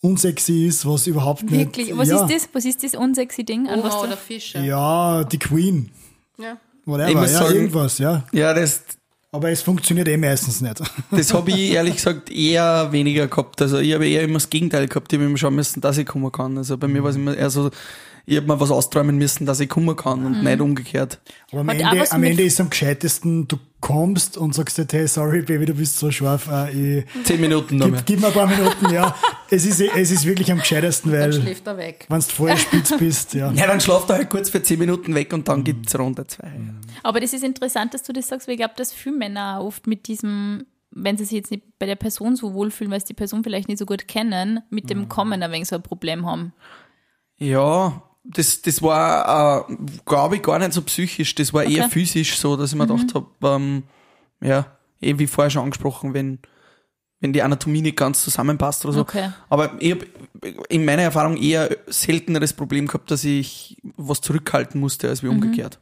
unsexy ist, was überhaupt nicht. Wirklich. Was ja, ist das? Was ist das unsexy Ding? An was Oma du- oder Fische. Ja, die Queen. Ja. Whatever, Ich muss ja, sagen- irgendwas, ja. Ja, das, Aber es funktioniert eh meistens nicht. [LAUGHS] Das habe ich ehrlich gesagt eher weniger gehabt. Also ich habe eher immer das Gegenteil gehabt. Ich habe immer schauen müssen, dass ich kommen kann. Also bei mir war es immer eher so, ich habe mir was austräumen müssen, dass ich kommen kann und nicht umgekehrt. Aber am, Hat auch Ende, am Ende ist am gescheitesten, du kommst und sagst dir, hey, sorry, Baby, du bist so scharf, äh, ich, Zehn Minuten noch mehr. gib, gib mir ein paar Minuten, ja. Es ist, es ist wirklich am gescheitesten, Dann weil, schläft er weg. wenn du vorher spitz bist, ja. [LAUGHS] Ja, dann schlaft er halt kurz für zehn Minuten weg und dann gibt's Runde zwei. Aber das ist interessant, dass du das sagst, weil ich glaube, dass viele Männer oft mit diesem, wenn sie sich jetzt nicht bei der Person so wohlfühlen, weil sie die Person vielleicht nicht so gut kennen, mit dem Kommen ein wenig so ein Problem haben. Ja, das, das war, äh, glaube ich, gar nicht so psychisch. Das war eher Okay. physisch so, dass ich mir gedacht habe, ähm, ja, eh wie vorher schon angesprochen, wenn, wenn die Anatomie nicht ganz zusammenpasst oder so. Okay. Aber ich habe in meiner Erfahrung eher selteneres Problem gehabt, dass ich was zurückhalten musste, als wie umgekehrt.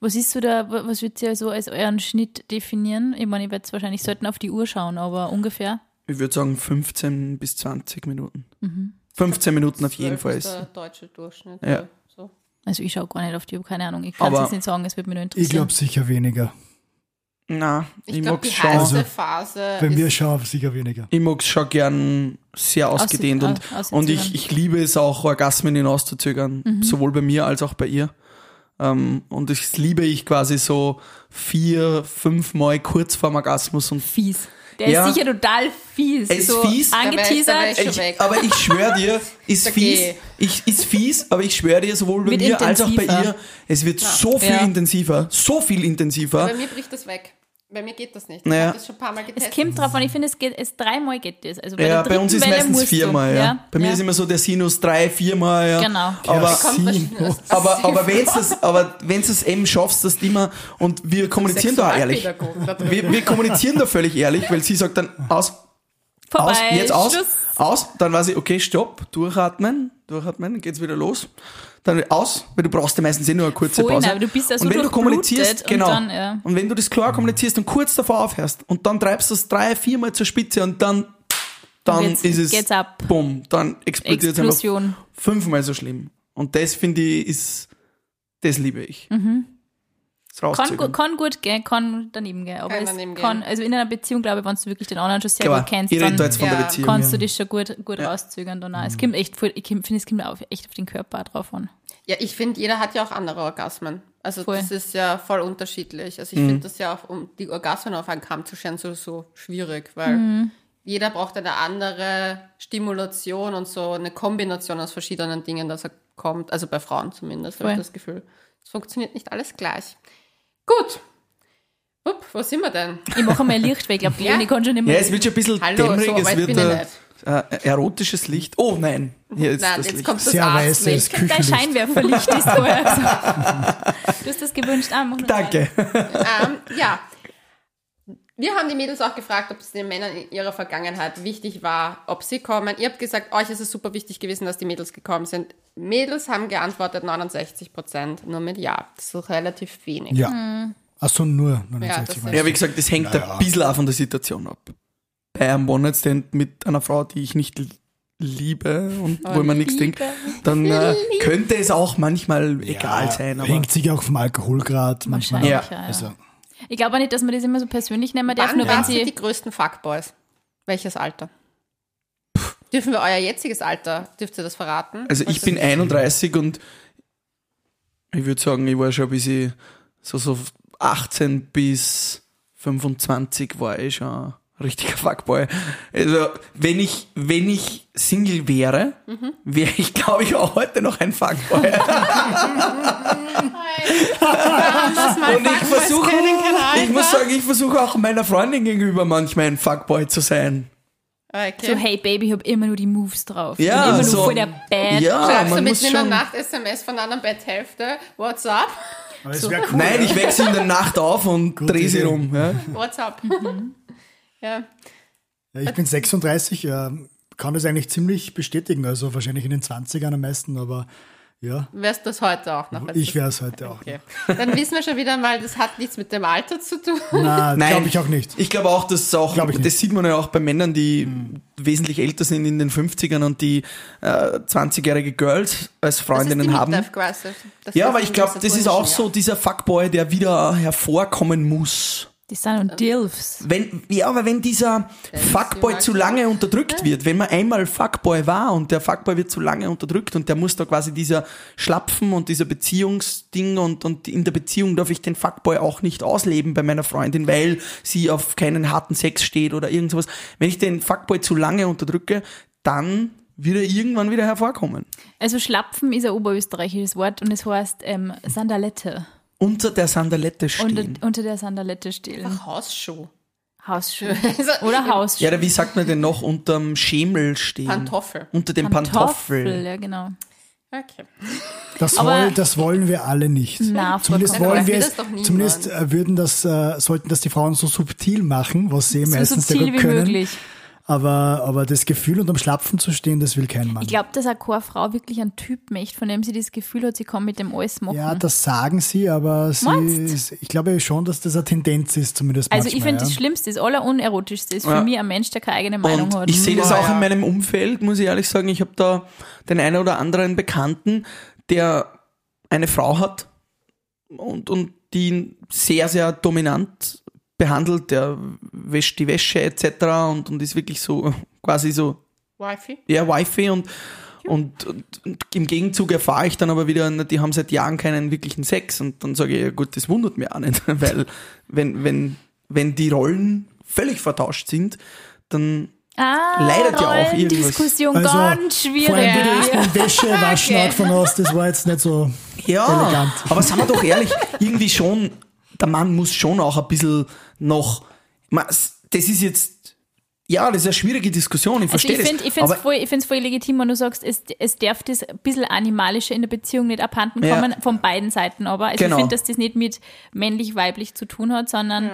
Was ist so da, was würdet ihr so als euren Schnitt definieren? Ich meine, ich werde wahrscheinlich selten auf die Uhr schauen, aber ungefähr. Ich würde sagen 15 bis 20 Minuten. 15 Minuten auf jeden 12 Fall. ist Ist. der deutsche Durchschnitt. Ja. So. Also ich schaue gar nicht auf die Uhr, keine Ahnung. Ich kann es jetzt nicht sagen, es würde mich nur Ich interessieren. glaube sicher weniger. Na, ich, Ich glaube, mag's die schon. heiße Also, Phase Bei mir schon sicher weniger. Ich mag's schon gern sehr ausgedehnt Aussi- und, au- auszuzögern. und ich, ich liebe es auch, Orgasmen hinauszuzögern, Mhm. sowohl bei mir als auch bei ihr. Ähm, und das liebe ich quasi so vier, fünf Mal kurz vorm Orgasmus und fies. Der Ja. ist sicher total fies. Er ist so fies. Angeteasert. ich- ich, aber ich schwöre dir, [LAUGHS] ist Okay. fies, ich, ist fies, aber ich schwöre dir, sowohl bei Wird mir als auch bei intensiver. ihr, es wird so viel Ja. intensiver, so viel intensiver. Bei mir bricht das weg. Bei mir geht das nicht. Ich Naja. habe das schon ein paar Mal Es getestet. kommt drauf an, ich finde, es geht, es dreimal geht das. Also bei Ja, der bei uns ist Welle meistens du. viermal, ja. Bei mir ist immer so der Sinus drei, viermal, ja. Genau. Aber, Casino. aber, aber wenn es aber wenn's es eben schaffst, dass du immer, und wir kommunizieren da auch ehrlich. Wir, wir kommunizieren da völlig ehrlich, weil sie sagt dann, aus, Vorbei, aus, jetzt aus, Schluss. aus, dann weiß ich, okay, stopp, durchatmen, durchatmen, dann geht's wieder los. Dann aus, weil du brauchst ja meistens eh nur eine kurze Voll, Pause. nein, du bist ja so und wenn du kommunizierst, und genau. dann, ja. Und wenn du das klar kommunizierst und kurz davor aufhörst und dann treibst du es drei, viermal zur Spitze und dann, dann Geht's- ist es, geht's ab. bumm, dann explodiert es einfach Das Kann, rauszögern. Gu- kann gut gehen, kann daneben gehen. Aber Kann es daneben kann, gehen. also in einer Beziehung, glaube ich, wenn du wirklich den anderen schon sehr Klar, gut kennst, dann da jetzt von der Ja. Beziehung. kannst ja. du das schon gut, gut rauszögern. Dann auch. Es kommt echt, voll- ich finde, es kommt auch echt auf den Körper drauf an. Ja, ich finde, jeder hat ja auch andere Orgasmen. Also Voll. das ist ja voll unterschiedlich. Also ich Mhm. finde das ja auch, um die Orgasmen auf einen Kamm zu scheren, so, so schwierig, weil Mhm. jeder braucht eine andere Stimulation und so eine Kombination aus verschiedenen Dingen, dass er kommt. Also bei Frauen zumindest, habe ich das Gefühl. Es funktioniert nicht alles gleich. Gut. Upp, wo sind wir denn? Ich mache mal Licht, weil ich glaube, [LAUGHS] Leonie kann schon nicht Ja, mehr. es wird schon ein bisschen Hallo, dämmerig, so es wird ich äh, äh, erotisches Licht. Oh nein, hier ist Nein, das jetzt Licht. kommt das Sehr weißes. Dein. Scheinwerferlicht ist vorher gesagt. [LAUGHS] Du hast das gewünscht. Ah, Danke. ähm, ja. Wir haben die Mädels auch gefragt, ob es den Männern in ihrer Vergangenheit wichtig war, ob sie kommen. Ihr habt gesagt, euch ist es super wichtig gewesen, dass die Mädels gekommen sind. Mädels haben geantwortet 69 Prozent, nur mit Ja. Das ist relativ wenig. Ja. Achso, nur Ja, 69 das meinst Ja, du? wie gesagt, das hängt Naja. ein bisschen auch von der Situation ab. Bei einem One-Night-Stand mit einer Frau, die ich nicht liebe und wo man nichts denkt, dann äh, [LAUGHS] könnte es auch manchmal egal sein. Aber Hängt sich auch vom Alkoholgrad manchmal. Wahrscheinlich, Ja. ja. ja. Also, Ich glaube auch nicht, dass man das immer so persönlich nehmen darf, Wann nur wenn sie. die größten Fuckboys? Welches Alter? Dürfen wir euer jetziges Alter, dürft ihr das verraten? Also ich Was bin ist- 31 und ich würde sagen, ich war schon bis ich so, so 18 bis 25 war ich schon ein richtiger Fuckboy. Also wenn ich, wenn ich Single wäre, Mhm. wäre ich glaube ich auch heute noch ein Fuckboy. [LAUGHS] Und ich versuche, ich muss sagen, ich versuche auch meiner Freundin gegenüber manchmal ein Fuckboy zu sein. Okay. So, hey Baby, ich habe immer nur die Moves drauf. Ja, ich bin immer nur so- voll der Bad. Ja, Schreibst du mitten in der schon. Nacht SMS von einer Betthälfte? What's up? wäre cool. Nein, ich wechsle in der Nacht auf und drehe sie rum. Ja. What's up? ja. Ja, ich bin 36, äh, kann das eigentlich ziemlich bestätigen. Also wahrscheinlich in den 20ern am meisten, aber ja, Wärst du das heute auch noch? ich wäre es heute auch. Okay. Dann wissen wir schon wieder mal, das hat nichts mit dem Alter zu tun. Na, Nein. glaube ich auch nicht. Ich glaube auch, dass auch, Glaub ich nicht. das sieht man ja auch bei Männern, die wesentlich älter sind in den 50ern und die äh, 20-jährige Girls als Freundinnen haben. Ja, aber ich glaube, das ist auch so dieser Fuckboy, der wieder hervorkommen muss. Die sind und Dilfs. Wenn, ja, aber wenn dieser Fuckboy Junge. zu lange unterdrückt wird, wenn man einmal Fuckboy war und der Fuckboy wird zu lange unterdrückt und der muss da quasi dieser Schlapfen und dieser Beziehungsding und, und in der Beziehung darf ich den Fuckboy auch nicht ausleben bei meiner Freundin, weil sie auf keinen harten Sex steht oder irgend sowas. Wenn ich den Fuckboy zu lange unterdrücke, dann wird er irgendwann wieder hervorkommen. Also Schlapfen ist ein oberösterreichisches Wort und es heißt ähm, Sandalette. Unter der Sandalette stehen. Unter, unter der Sandalette stehen. Ja. Hausschuh. Hausschuh. [LAUGHS] Also, Oder Hausschuh. ja, oder wie sagt man denn noch? Unterm Schemel stehen. Pantoffel. Unter dem Pantoffel. Ja, genau. Okay. Das, Aber- wollen, das wollen wir alle nicht. Na, zumindest wollen wir es, das doch niemand. zumindest äh, würden das, äh, sollten das die Frauen so subtil machen, was sie So meistens sehr subtil gut wie können. möglich. Aber, aber das Gefühl, unterm Schlapfen zu stehen, das will kein Mann. Ich glaube, dass eine keine Frau wirklich einen Typ möchte, von dem sie das Gefühl hat, sie kann mit dem alles machen. ja, das sagen sie, aber sie ist, ich glaube schon, dass das eine Tendenz ist, zumindest also ich manchmal, finde, ja. das Schlimmste, das Allerunerotischste ist Ja. für mich ein Mensch, der keine eigene Meinung Und hat. ich sehe das auch in meinem Umfeld, muss ich ehrlich sagen. Ich habe da den einen oder anderen Bekannten, der eine Frau hat und, und die ihn sehr, sehr dominant behandelt. Der wäscht die Wäsche etc. und, und ist wirklich so [LAUGHS] quasi so Wifi. ja, Wifi und, und, und, und im Gegenzug erfahre ich dann aber wieder, die haben seit Jahren keinen wirklichen Sex und dann sage ich, ja gut, das wundert mich auch nicht, [LAUGHS] weil wenn, wenn, wenn die Rollen völlig vertauscht sind, dann ah, leidet ja auch irgendwas. Diskussion Also, ganz Vor allem, schwierig. wie du das [LAUGHS] mit dem Wäschewaschen Okay. angefangen hast, das war jetzt nicht so Ja, elegant. aber sagen wir doch ehrlich, irgendwie schon, der Mann muss schon auch ein bisschen noch, das ist jetzt, ja, das ist eine schwierige Diskussion, ich Also verstehe ich finde das. ich find's aber voll, ich find's voll legitim, wenn du sagst, es, es darf das ein bisschen Animalische in der Beziehung nicht abhanden Ja. kommen, von beiden Seiten aber. Also Genau. ich finde, dass das nicht mit männlich-weiblich zu tun hat, sondern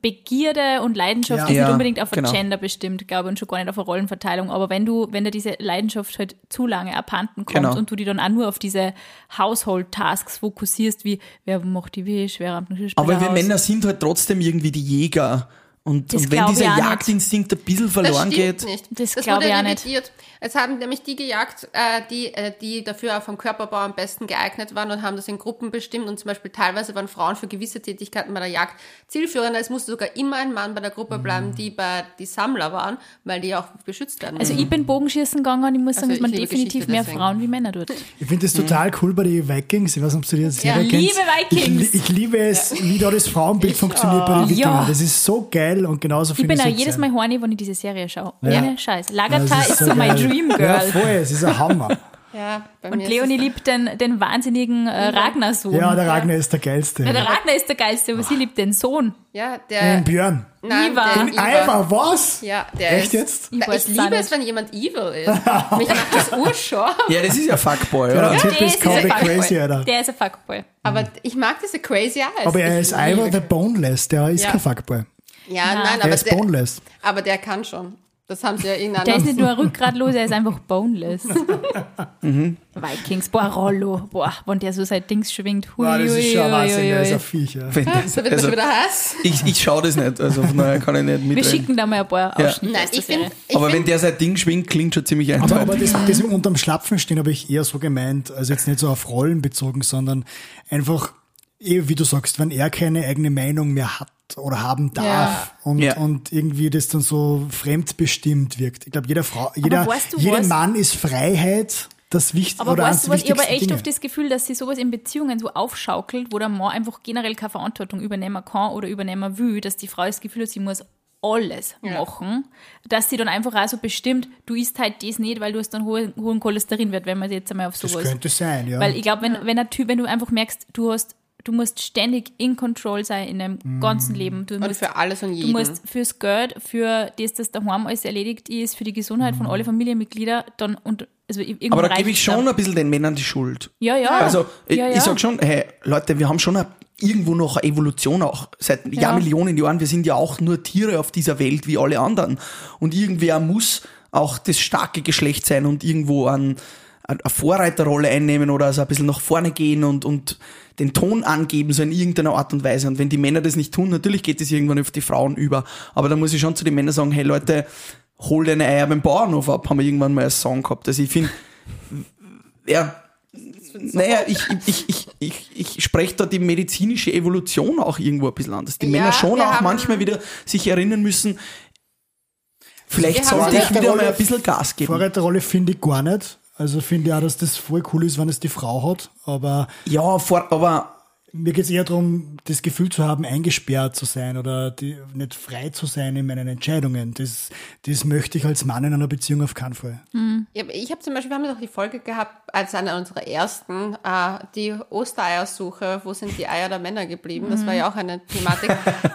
Begierde und Leidenschaft Ja. ist Ja, nicht unbedingt auf genau. ein Gender bestimmt, glaube ich, und schon gar nicht auf eine Rollenverteilung. Aber wenn du, wenn dir diese Leidenschaft halt zu lange abhanden kommt Genau. und du die dann auch nur auf diese Household-Tasks fokussierst, wie wer macht die Wäsche, wer räumt den Aber wir. Männer sind halt trotzdem irgendwie die Jäger Und, Das und wenn ich dieser auch nicht. Jagdinstinkt ein bisschen Das verloren stimmt geht. nicht. Das das wurde ich auch nicht. revidiert. Es haben nämlich die gejagt, äh, die, äh, die dafür auch vom Körperbau am besten geeignet waren und haben das in Gruppen bestimmt. Und zum Beispiel teilweise waren Frauen für gewisse Tätigkeiten bei der Jagd zielführender. Es musste sogar immer ein Mann bei der Gruppe bleiben, die bei die Sammler waren, weil die auch beschützt werden Also ich bin Bogenschießen gegangen und ich muss sagen, Also dass man ich liebe definitiv mehr deswegen. Frauen wie Männer tut. Ich finde das total cool bei den Vikings. Ich weiß nicht, ob du die Serie Ja. kennst. Liebe Vikings! Ich, ich liebe es, wie da das Frauenbild funktioniert bei den Vikingern. Ja. Das ist so geil und genauso Ich finde bin ich auch soll jedes. Mal horny, wenn ich diese Serie schaue. Ja. Ohne Scheiß. Das Lagertha ist so mein geil. Dream Ja, Girl. voll, es ist ein Hammer. ja, bei und mir ist Leonie es- liebt den, den wahnsinnigen äh, Ragnar-Sohn. Ja, der Ragnar ist der geilste. Ja, der Ragnar ist der geilste, aber sie liebt den Sohn. Ja, Den der. Björn. Nein, Ivar. der Den Ivar, was? Ja, der Echt ist, jetzt? Ich Ich, weiß ich es auch liebe es, wenn jemand evil ist. Mich macht das [LAUGHS] urschau. Ja, das ist ja Fuckboy, Der oder? Typ der ist ist crazy, Alter. Der ist ein Fuckboy. Aber ich mag diese crazy eyes. Aber er Ich ist Ivar liebe- the Boneless, der ist Ja. kein Fuckboy. Ja, Nein. nein, Er aber ist der, boneless. aber der kann schon. Das haben sie ja irgendeiner. Der ist nicht nur Rückgratlos, er ist einfach boneless. [LAUGHS] Mhm. Vikings, boah, Rollo, boah, wenn der so sein Dings schwingt. Hui, Boah, das ist schon hui, Wahnsinn, hui, der ist ein Viech. Ja. [LAUGHS] Wenn das- So wird das also, schon wieder heiß. ich, ich schaue das nicht, also von daher kann ich nicht Wir mitreden. schicken da mal ein paar Ja. Ausschnitte Nein, aus der ich. Serie. Ich Aber wenn find, der sein Ding schwingt, klingt schon ziemlich Aber, eindeutig. aber das, das mit unterm Schlapfen stehen habe ich eher so gemeint, also jetzt nicht so auf Rollen bezogen, sondern einfach, eh, wie du sagst, wenn er keine eigene Meinung mehr hat oder haben darf Ja. und, Ja. und irgendwie das dann so fremdbestimmt wirkt. Ich glaube, jeder Frau, jeder, weißt du jeder? Mann ist Freiheit das Wichtigste Aber oder weißt du was, ich habe echt Dinge. oft das Gefühl, dass sie sowas in Beziehungen so aufschaukelt, wo der Mann einfach generell keine Verantwortung übernehmen kann oder übernehmen will, dass die Frau das Gefühl hat, sie muss alles machen, dass sie dann einfach auch so bestimmt, du isst halt das nicht, weil du hast dann hohen, hohen Cholesterinwert, wenn man jetzt einmal auf Das sowas. könnte sein, ja. Weil ich glaube, wenn, wenn ein Typ, wenn du einfach merkst, du hast, du musst ständig in Control sein in deinem Mhm. ganzen Leben. Du und musst, für alles und du jeden. musst fürs Geld, für das, dass daheim alles erledigt ist, für die Gesundheit Mhm. von allen Familienmitgliedern, dann und also irgendwann Aber da gebe ich schon dann. ein bisschen den Männern die Schuld. Ja, ja. Also ich, ja, ja. ich sag schon, hey, Leute, wir haben schon eine, irgendwo noch eine Evolution auch seit Jahrmillionen Jahren. Wir sind ja auch nur Tiere auf dieser Welt wie alle anderen. Und irgendwer muss auch das starke Geschlecht sein und irgendwo an eine Vorreiterrolle einnehmen oder also ein bisschen nach vorne gehen und, und den Ton angeben, so in irgendeiner Art und Weise. Und wenn die Männer das nicht tun, natürlich geht es irgendwann auf die Frauen über. Aber da muss ich schon zu den Männern sagen, hey Leute, hol deine Eier beim Bauernhof ab, haben wir irgendwann mal als Song gehabt. Also ich finde, ja, naja, ich, ich, ich, ich, ich spreche da die medizinische Evolution auch irgendwo ein bisschen an, dass die Ja, Männer schon auch manchmal wieder sich erinnern müssen, vielleicht sollte ich wieder mal ein bisschen Gas geben. Vorreiterrolle finde ich gar nicht. Also finde ich auch, dass das voll cool ist, wenn es die Frau hat. Aber Ja, vor, aber mir geht es eher darum, das Gefühl zu haben, eingesperrt zu sein oder die, nicht frei zu sein in meinen Entscheidungen. Das, das möchte ich als Mann in einer Beziehung auf keinen Fall. Ja, aber ich habe zum Beispiel, wir haben doch die Folge gehabt, als eine unserer ersten, äh, die Ostereiersuche, wo sind die Eier der Männer geblieben? Das war ja auch eine Thematik.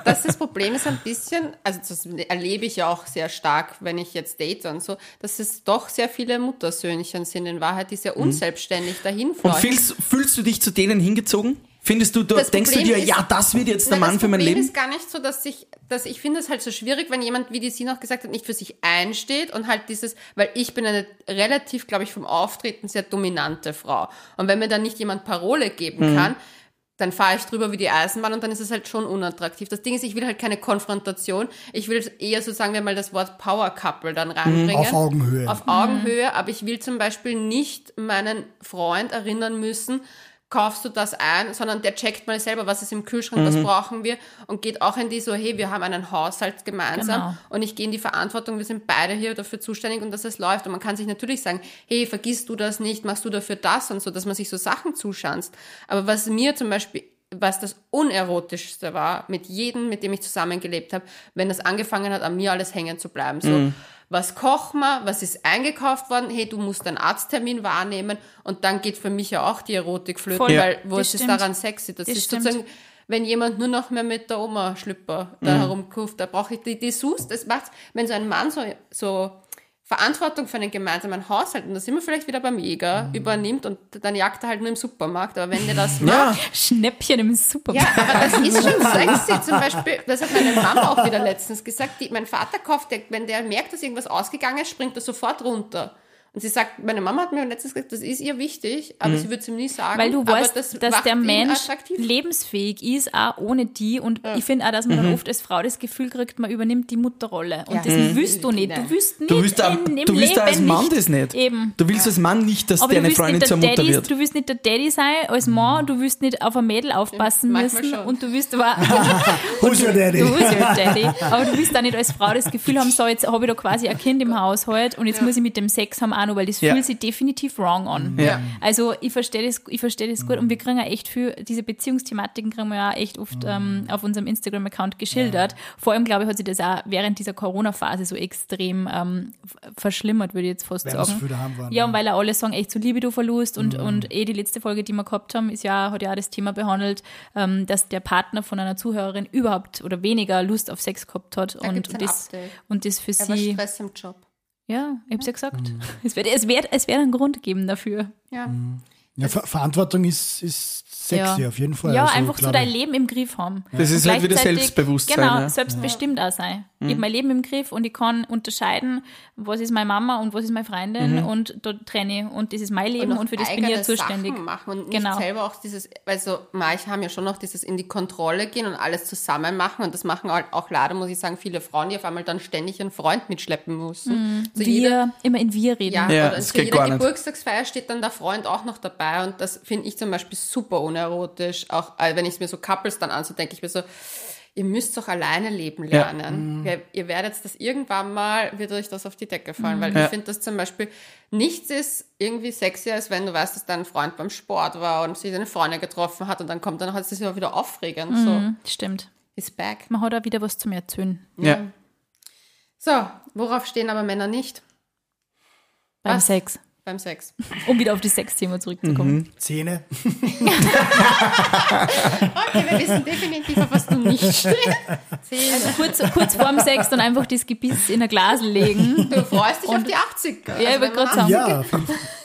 dass das Problem ist ein bisschen, also das erlebe ich ja auch sehr stark, wenn ich jetzt date und so, dass es doch sehr viele Muttersöhnchen sind in Wahrheit, die sehr unselbstständig dahin und fühlst, fühlst du dich zu denen hingezogen? Findest du, du Das denkst du Problem dir, ist- ja, das wird jetzt der Nein, Mann für mein Das Problem Leben? ist gar nicht so, dass ich, dass ich finde es halt so schwierig, wenn jemand, wie die sie noch gesagt hat, nicht für sich einsteht und halt dieses, weil ich bin eine relativ, glaube ich, vom Auftreten sehr dominante Frau. Und wenn mir dann nicht jemand Parole geben kann, dann fahre ich drüber wie die Eisenbahn und dann ist es halt schon unattraktiv. Das Ding ist, ich will halt keine Konfrontation. Ich will eher so, sagen wir mal, das Wort Power Couple dann reinbringen. Auf Augenhöhe. Auf Augenhöhe, aber ich will zum Beispiel nicht meinen Freund erinnern müssen, kaufst du das ein, sondern der checkt mal selber, was ist im Kühlschrank, was brauchen wir und geht auch in die so, hey, wir haben einen Haushalt gemeinsam Genau. und ich gehe in die Verantwortung, wir sind beide hier dafür zuständig und dass es läuft und man kann sich natürlich sagen, hey, vergisst du das nicht, machst du dafür das und so, dass man sich so Sachen zuschanzt. Aber was mir zum Beispiel was das unerotischste war mit jedem, mit dem ich zusammengelebt habe, wenn das angefangen hat, an mir alles hängen zu bleiben. So, was kochen wir, was ist eingekauft worden, hey, du musst einen Arzttermin wahrnehmen und dann geht für mich ja auch die Erotik flöten, Voll. weil wo ist es daran sexy? Das, Das ist stimmt. sozusagen, wenn jemand nur noch mehr mit der Oma Schlüpper da herumkurft, da brauche ich die Dessous, das macht's, wenn so ein Mann so, so Verantwortung für einen gemeinsamen Haushalt, und da sind wir vielleicht wieder beim Jäger, übernimmt und dann jagt er halt nur im Supermarkt, aber wenn der das macht, Ja, Schnäppchen im ja, Supermarkt. aber das ist schon [LAUGHS] sexy. Zum Beispiel, das hat meine Mama auch wieder letztens gesagt. Die, mein Vater kauft, der, wenn der merkt, dass irgendwas ausgegangen ist, springt er sofort runter Und sie sagt, meine Mama hat mir letztens gesagt, das ist ihr wichtig, aber sie würde es ihm nie sagen. Weil du aber weißt, das dass der Mensch lebensfähig ist, auch ohne die. Und ich finde auch, dass man dann oft als Frau das Gefühl kriegt, man übernimmt die Mutterrolle. Und Ja. das Mhm. willst du nicht. Du willst nicht Du willst, in, im du willst Leben als Mann nicht. das nicht. Eben. Du willst als Mann nicht, dass Aber deine Freundin nicht zur der Mutter Daddy, wird. du willst nicht der Daddy sein als Mann, du willst nicht auf ein Mädel aufpassen müssen schon. und du willst aber [LAUGHS] Who's [LAUGHS] your daddy? Du bist ja Daddy. Aber du willst da nicht als Frau das Gefühl haben, so, jetzt habe ich da quasi ein Kind im Haushalt und jetzt muss ich mit dem Sex haben auch noch, weil das Ja. fühlt sich definitiv wrong an. Ja. Also ich verstehe das, ich verstehe das gut und wir kriegen ja echt viel, diese Beziehungsthematiken kriegen wir ja echt oft ähm, auf unserem Instagram-Account geschildert. Vor allem, glaube ich, hat sich das auch während dieser Corona-Phase so extrem ähm, verschlimmert, würde ich jetzt fast Weil sagen. waren, Ja, und ja. weil ja alle sagen, echt so Libido-Verlust und, und eh die letzte Folge, die wir gehabt haben, ist ja, hat ja auch das Thema behandelt, ähm, dass der Partner von einer Zuhörerin überhaupt oder weniger Lust auf Sex gehabt hat Da und, das, Update. und das für Er war sie, Stress im Job. Ja, ich hab's ja gesagt, es wird es wird, es wird einen Grund geben dafür. Ja. Ja, Ver Verantwortung ist, ist sexy ja. auf jeden Fall. Ja, Also, einfach so dein. Leben im Griff haben. Das ist Und halt wieder gleichzeitig- Selbstbewusstsein, Genau, ja. selbstbestimmt auch sein. Ich habe mein Leben im Griff und ich kann unterscheiden, was ist meine Mama und was ist meine Freundin und da trenne ich. Und das ist mein Leben und, auch für das bin ich ja zuständig. Sachen machen und nicht Genau. selber auch dieses, also manche haben ja schon noch dieses in die Kontrolle gehen und alles zusammen machen und das machen halt auch leider, muss ich sagen, viele Frauen, die auf einmal dann ständig einen Freund mitschleppen müssen. Jeder, Wir, immer in wir reden. ja, Ja, oder das zu geht jeder gar nicht. Geburtstagsfeier steht dann der Freund auch noch dabei und das finde ich zum Beispiel super unerotisch. Auch äh, wenn ich es mir so Couples dann anschaue, denke ich mir so, ihr müsst doch alleine leben Ja. lernen. Ihr, ihr werdet das irgendwann mal, wird euch das auf die Decke fallen, weil Ja. ich finde, dass zum Beispiel nichts ist irgendwie sexier, als wenn du weißt, dass dein Freund beim Sport war und sich seine Freundin getroffen hat und dann kommt dann hat es immer wieder aufregend. Mhm, Stimmt. So, ist back. Man hat auch wieder was zum Erzählen. Ja. So, worauf stehen aber Männer nicht? Beim Was? Sex. Beim Sex. [LAUGHS] Um wieder auf das Sexthema zurückzukommen. Zähne. Okay, wir wissen definitiv, auf was du nicht [LAUGHS] stehst. Zähne. Kurz, kurz vorm Sex dann einfach das Gebiss in ein Glas legen. Du freust dich auf die 80er. Ja, ich wollte gerade sagen. Ja.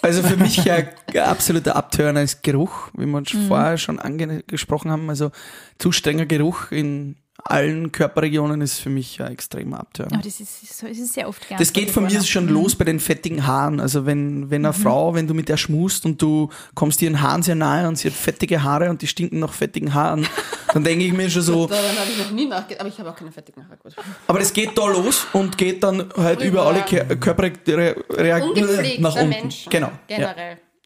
Also für mich ja ein absoluter Abturner ist Geruch, wie wir schon vorher schon angesprochen haben. Also zu strenger Geruch in allen Körperregionen ist für mich ein extremer Abturner. Aber das ist, so- das ist sehr oft gern. Das geht von mir schon los bei den fettigen Haaren. Also wenn, wenn eine Frau, wenn du mit der schmust und du kommst ihren Haaren sehr nahe und sie hat fettige Haare und die stinken nach fettigen Haaren, [LAUGHS] dann denke ich mir schon so, Daran habe ich noch nie nachgedacht, aber ich habe auch keine fettigen Haare. Gut. aber das geht da los und geht dann halt Rüber. über alle Ungepflegter nach unten. Menschen. Genau. Ja.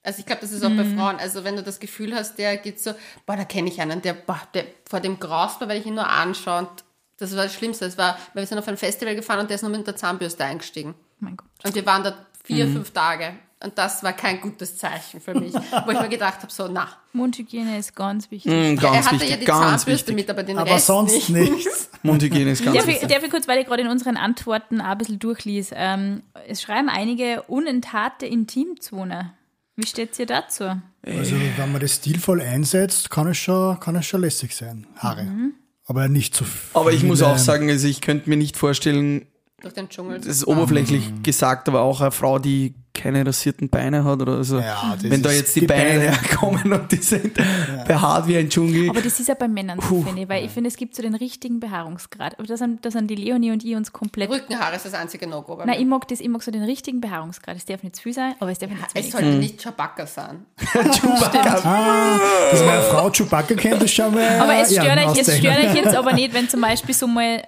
Also ich glaube, das ist auch bei Frauen. Also wenn du das Gefühl hast, der geht so, boah, da kenne ich einen, der, boah, der vor dem graust weil ich ihn nur anschaue. Und das war das Schlimmste. Das war, weil wir sind auf ein Festival gefahren und der ist nur mit der Zahnbürste eingestiegen. Mein Gott. Und wir waren da vier, Mhm. fünf Tage. Und das war kein gutes Zeichen für mich. [LAUGHS] wo ich mir gedacht habe, so, na. Mundhygiene ist ganz wichtig. Mm, er Ganz hatte wichtig, ja die ganz Zahnbürste wichtig. mit, aber den Aber Rest sonst nicht. nichts. [LAUGHS] Mundhygiene ist ganz Darf ich, wichtig. darf ich kurz, weil ich gerade in unseren Antworten auch ein bisschen durchlies. Ähm, es schreiben einige unentharte Intimzone. Wie steht's ihr dazu? Also wenn man das stilvoll einsetzt, kann es schon, kann es schon lässig sein. Haare. Aber nicht zu viel. Aber ich muss auch sagen, also ich könnte mir nicht vorstellen, Durch den Dschungel. das ist oberflächlich gesagt, aber auch eine Frau, die keine rasierten Beine hat oder so. Ja, das Wenn da jetzt die, die Beine, Beine. herkommen und die sind behaart wie ein Dschungel. Aber das ist ja bei Männern so, finde ich, weil ich finde, es gibt so den richtigen Behaarungsgrad. Aber da sind, da sind die Leonie und ich uns komplett. Rückenhaare ist das einzige No-Go Nein, mir. ich mag das, ich mag so den richtigen Behaarungsgrad. Es darf nicht zu viel sein, aber es darf nicht zu Es wenig sollte sein. nicht Chewbacca sein. [LAUGHS] Ah, dass meine Frau Chewbacca kennt, ist schon mal. Aber es ja, stört, eine euch, es stört euch jetzt aber nicht, wenn zum Beispiel so mal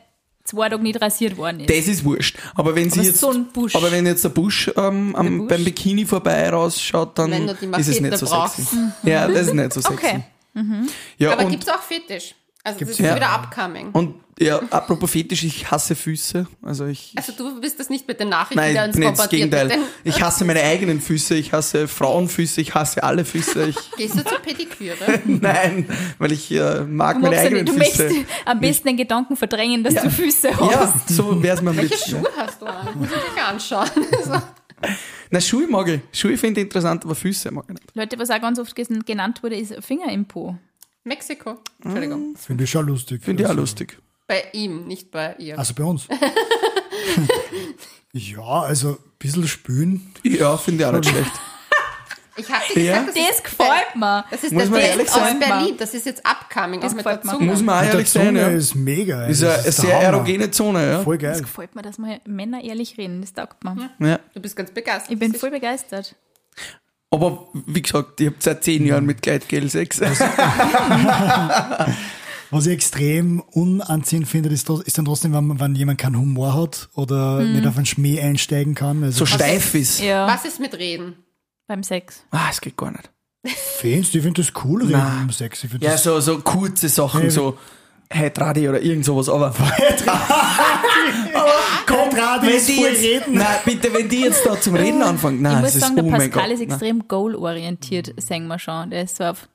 zwei Tage nicht rasiert worden ist. Das ist wurscht. Aber wenn sie Aber jetzt, so ein Busch. aber wenn jetzt der Busch, ähm, am, Busch. beim Bikini vorbei rausschaut, dann ist es nicht so brauchst. sexy. [LAUGHS] Ja, das ist nicht so sexy. Okay. Ja, Aber gibt es auch Fetisch? Also das ist ja. wieder upcoming. und ja, apropos Fetisch, ich hasse Füße. Also ich, also du bist das nicht mit den Nachrichten, der Nein, uns nicht das Gegenteil. mit Ich hasse meine eigenen Füße, ich hasse Frauenfüße, ich hasse alle Füße. Ich, [LAUGHS] Gehst du zur Pediküre? [LAUGHS] nein, weil ich äh, mag Du, meine eigenen du Füße. möchtest am besten den Gedanken verdrängen, dass Ja. du Füße hast. Ja, so wär's mir am Welche. Schuhe hast du an? Muss ich dich anschauen. [LAUGHS] so. Na, Schuhe mag ich. Schuhe finde ich interessant, aber Füße mag ich nicht. Leute, was auch ganz oft genannt wurde, ist Finger im Po. Mexiko. Entschuldigung. Finde ich schon lustig. Finde ich auch Also, lustig. Bei ihm, nicht bei ihr. Also bei uns. [LAUGHS] ja, also ein bisschen spülen. Ja, finde ich auch nicht schlecht. Ich habe Ja. gesagt, das, Das ist gefällt mir. Das ist Muss der ehrlich aus sein? Berlin. Das ist jetzt upcoming, Das auch mit der gefällt mir. Zunge. Muss man auch ehrlich sein, ja. ist mega. Ist Das eine, eine sehr Hammer. erogene Zone, ja. Voll Das geil. gefällt mir, dass mal Männer ehrlich reden. Das taugt mir. ja. Du bist ganz begeistert. Ich bin Das voll begeistert. Aber wie gesagt, ich habe seit zehn Jahren mit Gleitgel Sex. [LAUGHS] [LAUGHS] Was ich extrem unanziehend finde, ist, ist dann trotzdem, wenn, wenn jemand keinen Humor hat oder nicht auf einen Schmäh einsteigen kann. Also so steif ist. Ja, Was ist mit Reden? beim Sex. Ah, es geht gar nicht. Findest du, ich finde das cool, reden Nein. im Sex. Ich Ja, so, so kurze Sachen, Ja. so hey Tradi oder irgend sowas, aber [LAUGHS] Komm, gerade wenn ist die voll jetzt, reden. nein, bitte, wenn die jetzt da zum Reden anfangen, Ich nein, muss das ist, sagen, der oh mein Pascal Gott. ist extrem goal-orientiert, sagen wir schon. Der ist so auf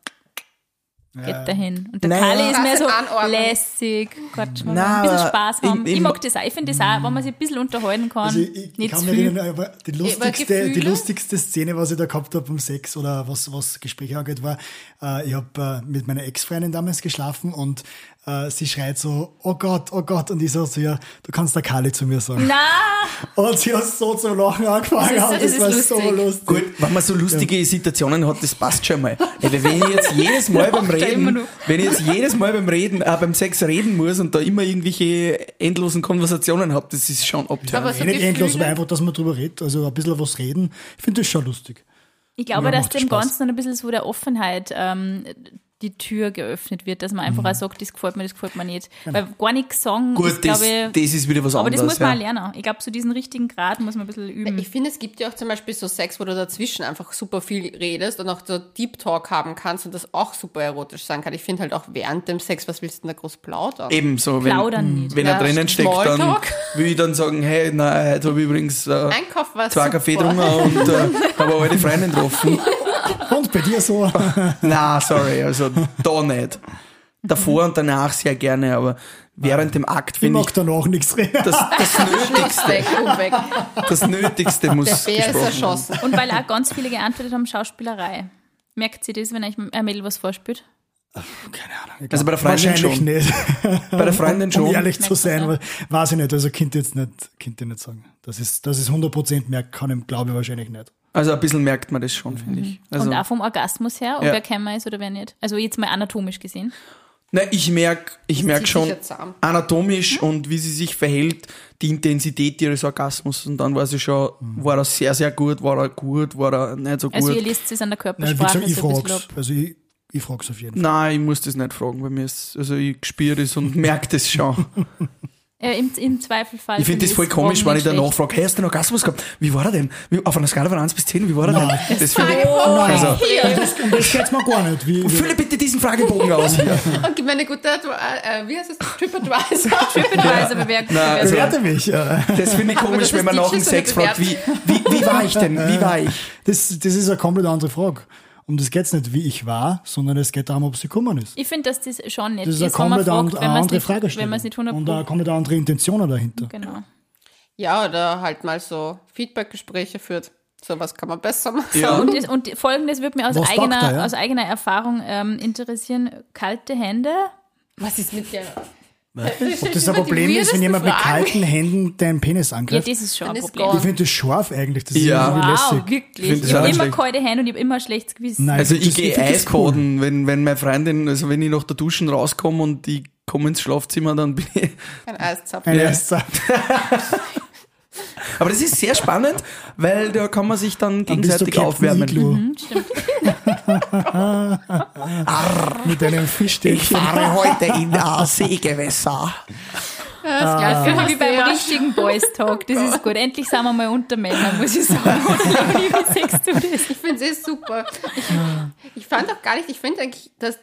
geht dahin. Und der. Kali ist mehr so in Anordnung. lässig. Gott, mal Na, ein bisschen Spaß haben. im- ich im- mag das auch. Ich finde das auch, wenn man sich ein bisschen unterhalten kann. Also ich, ich nicht kann viel. erinnern, aber die lustigste, die lustigste Szene, was ich da gehabt habe beim Sex oder was, was Gespräche angeht, war, äh, ich habe äh, mit meiner Ex-Freundin damals geschlafen und äh, sie schreit so, oh Gott, oh Gott, und ich so, so ja, du kannst der Kali zu mir sagen. Na, Und sie hat so zum Lachen angefangen, Das ist- das das, ist war lustig. so lustig. Gut, wenn man so lustige Situationen hat, das passt schon mal. Ja, weil wenn ich jetzt jedes Mal beim Reden, wenn ich jetzt jedes Mal beim Reden, äh, beim Sex reden muss und da immer irgendwelche endlosen Konversationen habe, das ist schon Aber abtörend. so Eh nicht endlos, aber einfach, dass man drüber redet, also ein bisschen was reden. Ich finde das schon lustig. ich glaube, Ja, dass dem Spaß. Ganzen ein bisschen so der Offenheit ähm, die Tür geöffnet wird, dass man einfach auch sagt, das gefällt mir, das gefällt mir nicht. Weil gar nichts sagen Gut, ist, das, glaube ich, das ist wieder was aber anderes. das muss man auch ja. lernen. Ich glaube, zu diesem richtigen Grad muss man ein bisschen üben. Ich finde, es gibt ja auch zum Beispiel so Sex, wo du dazwischen einfach super viel redest und auch so Deep Talk haben kannst und das auch super erotisch sein kann. Ich finde halt auch während dem Sex, was willst du denn da groß plaudern? Ebenso, wenn, Plaudern nicht. wenn er Ja, drinnen steckt, dann will ich dann sagen, hey, nein, heute habe ich übrigens äh, Einkauf war zwei super. Kaffee getrunken und äh, [LAUGHS] habe eine alte Freundin getroffen. Und bei dir so, [LAUGHS] Na, sorry, also da nicht. Davor und danach sehr gerne, aber während dem Akt ich finde ich, mag danach nichts reden. das, das, [LAUGHS] Nötigste, Weg, um weg. das Nötigste muss Der Bär ist werden. erschossen. Und weil auch ganz viele geantwortet haben, Schauspielerei. Merkt sie das, wenn euch ein Mädel was vorspielt? Keine Ahnung. ich Also bei der Freundin Wahrscheinlich schon. nicht. Bei der Freundin [LAUGHS] Um schon. ehrlich zu sein, weiß ich nicht, also Kind jetzt nicht, kind ich nicht sagen. Das ist, das ist 100% merkt, kann ich, glaube ich wahrscheinlich nicht. Also ein bisschen merkt man das schon, finde ich. Also, Und auch vom Orgasmus her, ob Ja. wer kämmer ist oder wer nicht. Also jetzt mal anatomisch gesehen. na, ich merke ich merk schon anatomisch und wie sie sich verhält, die Intensität ihres Orgasmus. Und dann weiß ich schon, war er sehr, sehr gut, war er gut, war er nicht so gut. Also ihr liest es an der Nein, Körpersprache gesagt, ich so frag's. Also ich, ich frag's auf jeden Fall. Nein, ich muss das nicht fragen, bei mir ist, also ich spüre das und [LAUGHS] merke das schon. [LAUGHS] Äh, im, Im Zweifelfall. Ich finde das voll komisch, wenn ich dann nachfrage, hey, hast du einen Orgasmus gehabt? Wie war er denn? Wie, auf einer Skala von 1 bis 10, wie war er Nein. denn? Das finde ich, Nein, also, das, das geht's mir gar nicht. Wie, wie, fülle bitte diesen Fragebogen aus hier. Und gib mir eine gute, äh, wie heißt es? TripAdvisor. [LAUGHS] TripAdvisor bewerten. Nein, also- bewerte mich. äh. Das finde ich komisch, das wenn man nach dem Sex fragt, wie, wie, wie war ich denn? Wie war ich? Das, das ist eine komplett andere Frage. Um das geht's nicht, wie ich war, sondern es geht darum, ob sie gekommen ist. Ich finde, dass das schon nett Das ist ist, eine wenn man komplett fragt, eine es andere nicht, Fragestellung. wenn man es nicht 100 Und eine komplett andere Intentionen dahinter. Genau. Ja, oder halt mal so Feedbackgespräche führt. So was kann man besser machen. Ja. Und, das, und folgendes würde mich aus Was eigener, er, ja? aus eigener Erfahrung ähm, interessieren. Kalte Hände. Was ist mit der? Ob das ein Problem ist, wenn jemand mit kalten Händen deinen Penis Ja, angreift? das ist schon Dann ein Problem. ich finde das scharf eigentlich. Das ist Ja. irgendwie Wow, lässig. wirklich. das Ich habe immer schlecht. kalte Hände und ich habe immer ein schlechtes Gewissen. Nein, Also das- ich gehe das Eisbaden, wenn, wenn meine Freundin, also wenn ich nach der Duschen rauskomme und ich komme ins Schlafzimmer, dann bin ich. Ein Eiszapfen. Ein Ja. Eiszapf. [LAUGHS] Aber das ist sehr spannend, weil da kann man sich dann Dann bist du gegenseitig Captain aufwärmen. Igloo Hm, stimmt. [LAUGHS] mit einem Ich Fischstäbchen. fahre heute in das Seegewässer. Das gleiche Wie beim richtigen Boys Talk. Das ist gut. Endlich sind wir mal unter Männern, muss ich sagen. [LAUGHS] Leonie, wie sagst du das? Ich finde es eh super. Ich, ich fand auch gar nicht, ich finde eigentlich, dass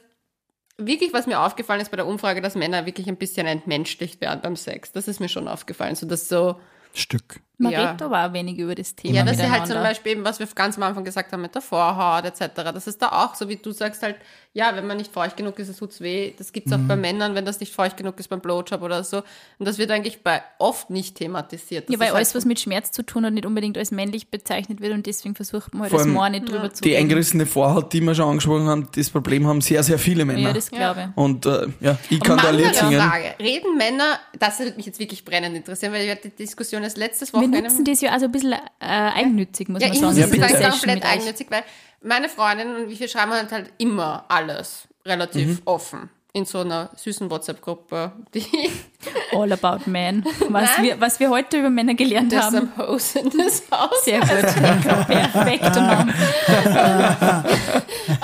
wirklich, was mir aufgefallen ist bei der Umfrage, dass Männer wirklich ein bisschen entmenschlicht werden beim Sex. Das ist mir schon aufgefallen. So, dass so, Stück. Man Ja. redet aber auch wenig über das Thema. ja, dass sie halt zum. Beispiel eben, was wir ganz am Anfang gesagt haben mit der Vorhaut etc., das ist da auch so, wie du sagst halt, ja, wenn man nicht feucht genug ist, es tut's weh. Das gibt's auch bei Männern, wenn das nicht feucht genug ist beim Blowjob oder so. Und das wird eigentlich bei oft nicht thematisiert. Das Ja, weil ist alles, halt, was mit Schmerz zu tun hat, nicht unbedingt als männlich bezeichnet wird und deswegen versucht man halt das Mann nicht drüber zu Die eingerissene Vorhaut, die wir schon angesprochen haben, das Problem haben sehr, sehr viele Männer. Ja, das glaube ich. und äh, ja, ich kann da ein Lied eine singen. Frage. Reden Männer, das würde mich jetzt wirklich brennend interessieren, weil wir hatten die Diskussion erst letztes Wochenende nutzen das ja also ein bisschen äh, eigennützig, muss Ja, man ich sagen. muss Ja, jetzt bitte. sagen, komplett eigennützig, weil meine Freundin und wir schreiben halt, halt immer alles relativ Mhm. offen in so einer süßen WhatsApp-Gruppe, [LAUGHS] All about men. Was Nein. wir, was wir heute über Männer gelernt das haben. am Hose in das Haus. Sehr gut. Perfekt.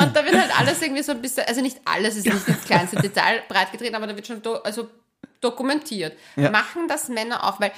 Und da wird halt alles irgendwie so ein bisschen, also nicht alles ist nicht ins kleinste Detail breitgetreten, aber da wird schon do, also dokumentiert. Ja. Machen das Männer auch, weil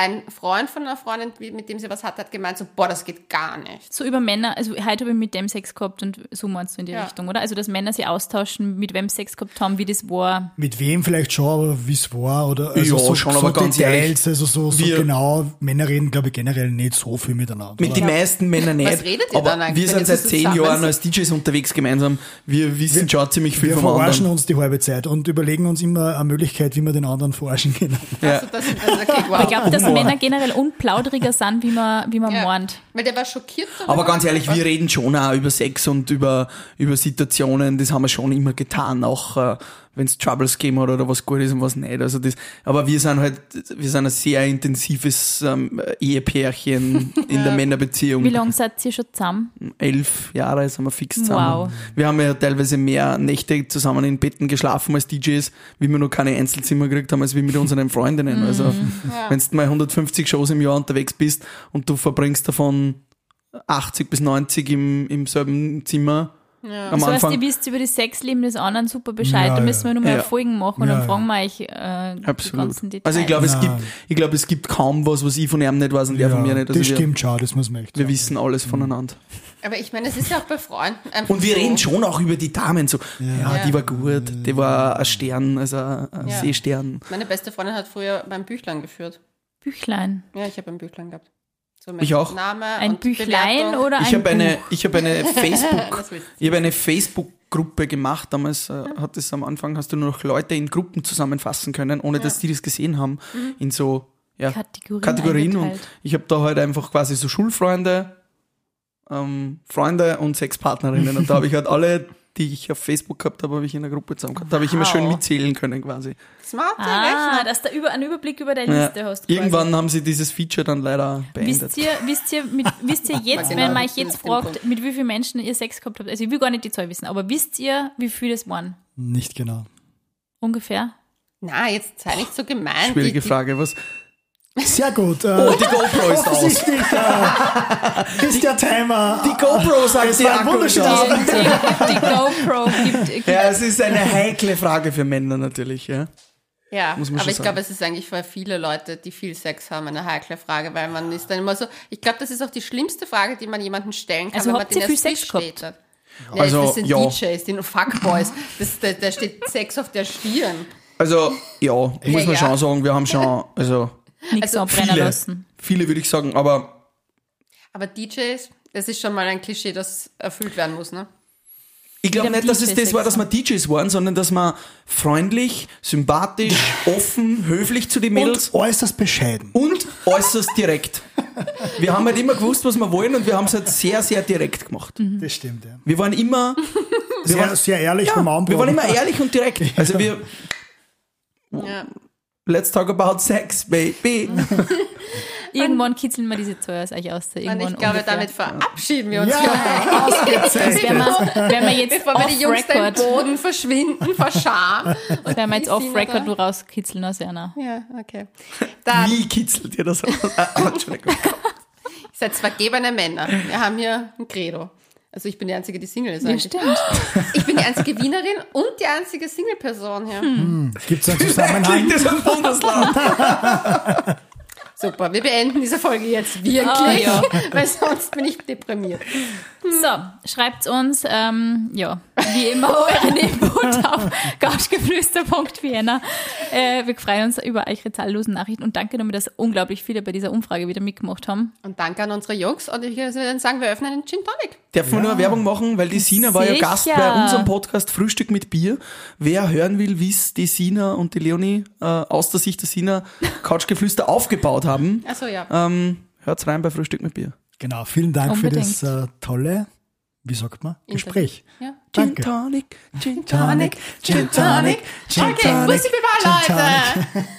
ein Freund von einer Freundin, mit dem sie was hat, hat gemeint so, boah, das geht gar nicht. so über Männer, also heute habe ich mit dem Sex gehabt und so meinst du in die Ja. Richtung, oder? Also dass Männer sich austauschen, mit wem Sex gehabt haben, wie das war. Mit wem vielleicht schon, aber wie es war oder also Ja, so, schon, so aber ganz Details, also so, so wir- genau. Männer reden, glaube ich, generell nicht so viel miteinander. Mit den meisten Männern nicht. Was redet ihr aber dann eigentlich, wir sind seit zehn Jahren als DJs unterwegs gemeinsam. Wir wissen schon ziemlich viel wir vom verarschen anderen. uns die halbe Zeit und überlegen uns immer eine Möglichkeit, wie wir den anderen verarschen können. Also das, also, okay, wow. Ich glaube, dass. Männer generell unplaudriger sind, wie man, wie man ja. meint. Weil der war schockiert. darüber. Aber ganz ehrlich, wir reden schon auch über Sex und über, über Situationen, das haben wir schon immer getan, auch äh, wenn es Troubles gegeben hat oder was gut ist und was nicht. Also das, aber wir sind halt, wir sind ein sehr intensives ähm, Ehepärchen [LAUGHS] in der Männerbeziehung. Wie lange seid ihr schon zusammen? Elf Jahre sind wir fix zusammen. Wow. Wir haben ja teilweise mehr Nächte zusammen in Betten geschlafen als DJs, wie wir noch keine Einzelzimmer gekriegt haben, als wir mit unseren Freundinnen. Also Mhm. wenn du mal 150 Shows im Jahr unterwegs bist und du verbringst davon 80 bis 90 im, im selben Zimmer am Das heißt, Anfang. ihr wisst über das Sexleben des anderen super Bescheid. Ja, da müssen wir nur mal Ja. Folgen machen und Ja, dann ja. fragen wir euch äh, die ganzen Details. Also ich glaube, es gibt, ich glaube, es gibt kaum was, was ich von ihm nicht weiß und er von mir nicht. Also das wir, stimmt schon, das muss man echt wir sagen. wissen alles voneinander. Aber ich meine, es ist ja auch bei Freunden einfach Und wir so. reden schon auch über die Damen so. Ja, Ja. die war gut, die war ein Stern, also ein Ja. Seestern. Meine beste Freundin hat früher beim Büchlein geführt. Büchlein. Ja, ich habe ein Büchlein gehabt. So mit Ich auch. Name Ein und Büchlein Bewertung. oder ein Ich habe eine, Buch? ich habe eine [LAUGHS] Facebook, ich habe eine Facebook-Gruppe gemacht. Damals äh, hat es am Anfang hast du nur noch Leute in Gruppen zusammenfassen können, ohne dass die das gesehen haben, in so ja, Kategorien, Kategorien. Und ich habe da halt einfach quasi so Schulfreunde, ähm, Freunde und Sexpartnerinnen. Und da habe ich halt alle, die ich auf Facebook gehabt habe, habe ich in der Gruppe zusammen gehabt. Da habe ich immer Wow. schön mitzählen können quasi. Smarte Ah, Rechner. dass du über, einen Überblick über deine Ja. Liste hast. quasi. Irgendwann haben sie dieses Feature dann leider beendet. Wisst ihr, wisst ihr, mit, [LAUGHS] wisst ihr jetzt, genau, wenn man das euch jetzt fragt, mit wie vielen Menschen ihr Sex gehabt habt? Also ich will gar nicht die Zahl wissen, aber wisst ihr, wie viele das waren? Nicht genau. Ungefähr? Na, jetzt sei nicht so gemein. Schwierige Die- die- Frage. Was? Sehr gut. Äh, Oh, die GoPro ist aus. äh, ist der [LAUGHS] Timer. Die GoPro sagt Es die Akku ist wunderschönes aus. Die, die, die GoPro gibt, gibt Ja, es ist eine heikle Frage für Männer natürlich, ja. Ja, Muss man aber ich glaube, es ist eigentlich für viele Leute, die viel Sex haben, eine heikle Frage, weil man ist dann immer so, ich glaube, das ist auch die schlimmste Frage, die man jemandem stellen kann, Also wenn man den erst Sex steht. Ja, Also, das sind ja. DJs, die Fuckboys. Das, da, da steht Sex auf der Stirn. Also, ja, muss man ja. schon sagen, wir haben schon, also nichts Also anbrennen viele, lassen. viele würde ich sagen, aber Aber DJs, das ist schon mal ein Klischee, das erfüllt werden muss, ne? ich glaube nicht, dass es das war, dass wir DJs waren, sondern dass wir freundlich, sympathisch, [LAUGHS] offen, höflich zu den Mädels Und äußerst bescheiden. und äußerst direkt. Wir haben halt immer gewusst, was wir wollen und wir haben es halt sehr, sehr direkt gemacht. Das stimmt, ja. Wir waren immer, wir Sehr, waren, sehr ehrlich beim ja, Anbauen. wir waren immer ehrlich und direkt. Also wir, Ja. Let's talk about sex, baby. [LAUGHS] Irgendwann kitzeln wir diese Zahl aus euch aus. Und ich glaube, ungefähr. damit verabschieden wir uns. Ja, Wenn ausgezeichnet. wir, wenn wir jetzt Bevor wir die Jungs im off-Record Boden verschwinden vor Scham. Und [LAUGHS] wenn wir jetzt off-Record nur rauskitzeln aus einer. Ja, okay. Dann, Wie kitzelt ihr das aus? Ah, Entschuldigung. [LAUGHS] ihr seid vergebene Männer. Wir haben hier ein Credo. Also ich bin die einzige, die Single ist Ja, stimmt. [LAUGHS] Ich bin die einzige Wienerin und die einzige Single-Person hier. Gibt es einen Zusammenhang? Das ein Bundesland. [LAUGHS] Super, wir beenden diese Folge jetzt wirklich, Ah, ja. weil sonst bin ich deprimiert. So, schreibt uns, ähm, ja, wie immer [LAUGHS] euren Input auf couchgeflüster.vienna. Äh, wir freuen uns über eure zahllosen Nachrichten und danke nochmal, dass unglaublich viele bei dieser Umfrage wieder mitgemacht haben. Und danke an unsere Jungs und ich würde dann sagen, wir öffnen einen Gin Tonic. Darf man nur Werbung machen, weil die Sina war ja. Gast bei unserem Podcast Frühstück mit Bier. Wer hören will, wie es die Sina und die Leonie äh, aus der Sicht der Sina Couchgeflüster aufgebaut haben, Achso, ja. ähm, hört's rein bei Frühstück mit Bier. Genau, vielen Dank Unbedingt. für das äh, tolle, wie sagt man, Gespräch. Ja. Gin. Tonic, Gin Tonic, Gin Tonic, Gin Okay, Tonic, Bussi Baba, Gin Leute. [LAUGHS]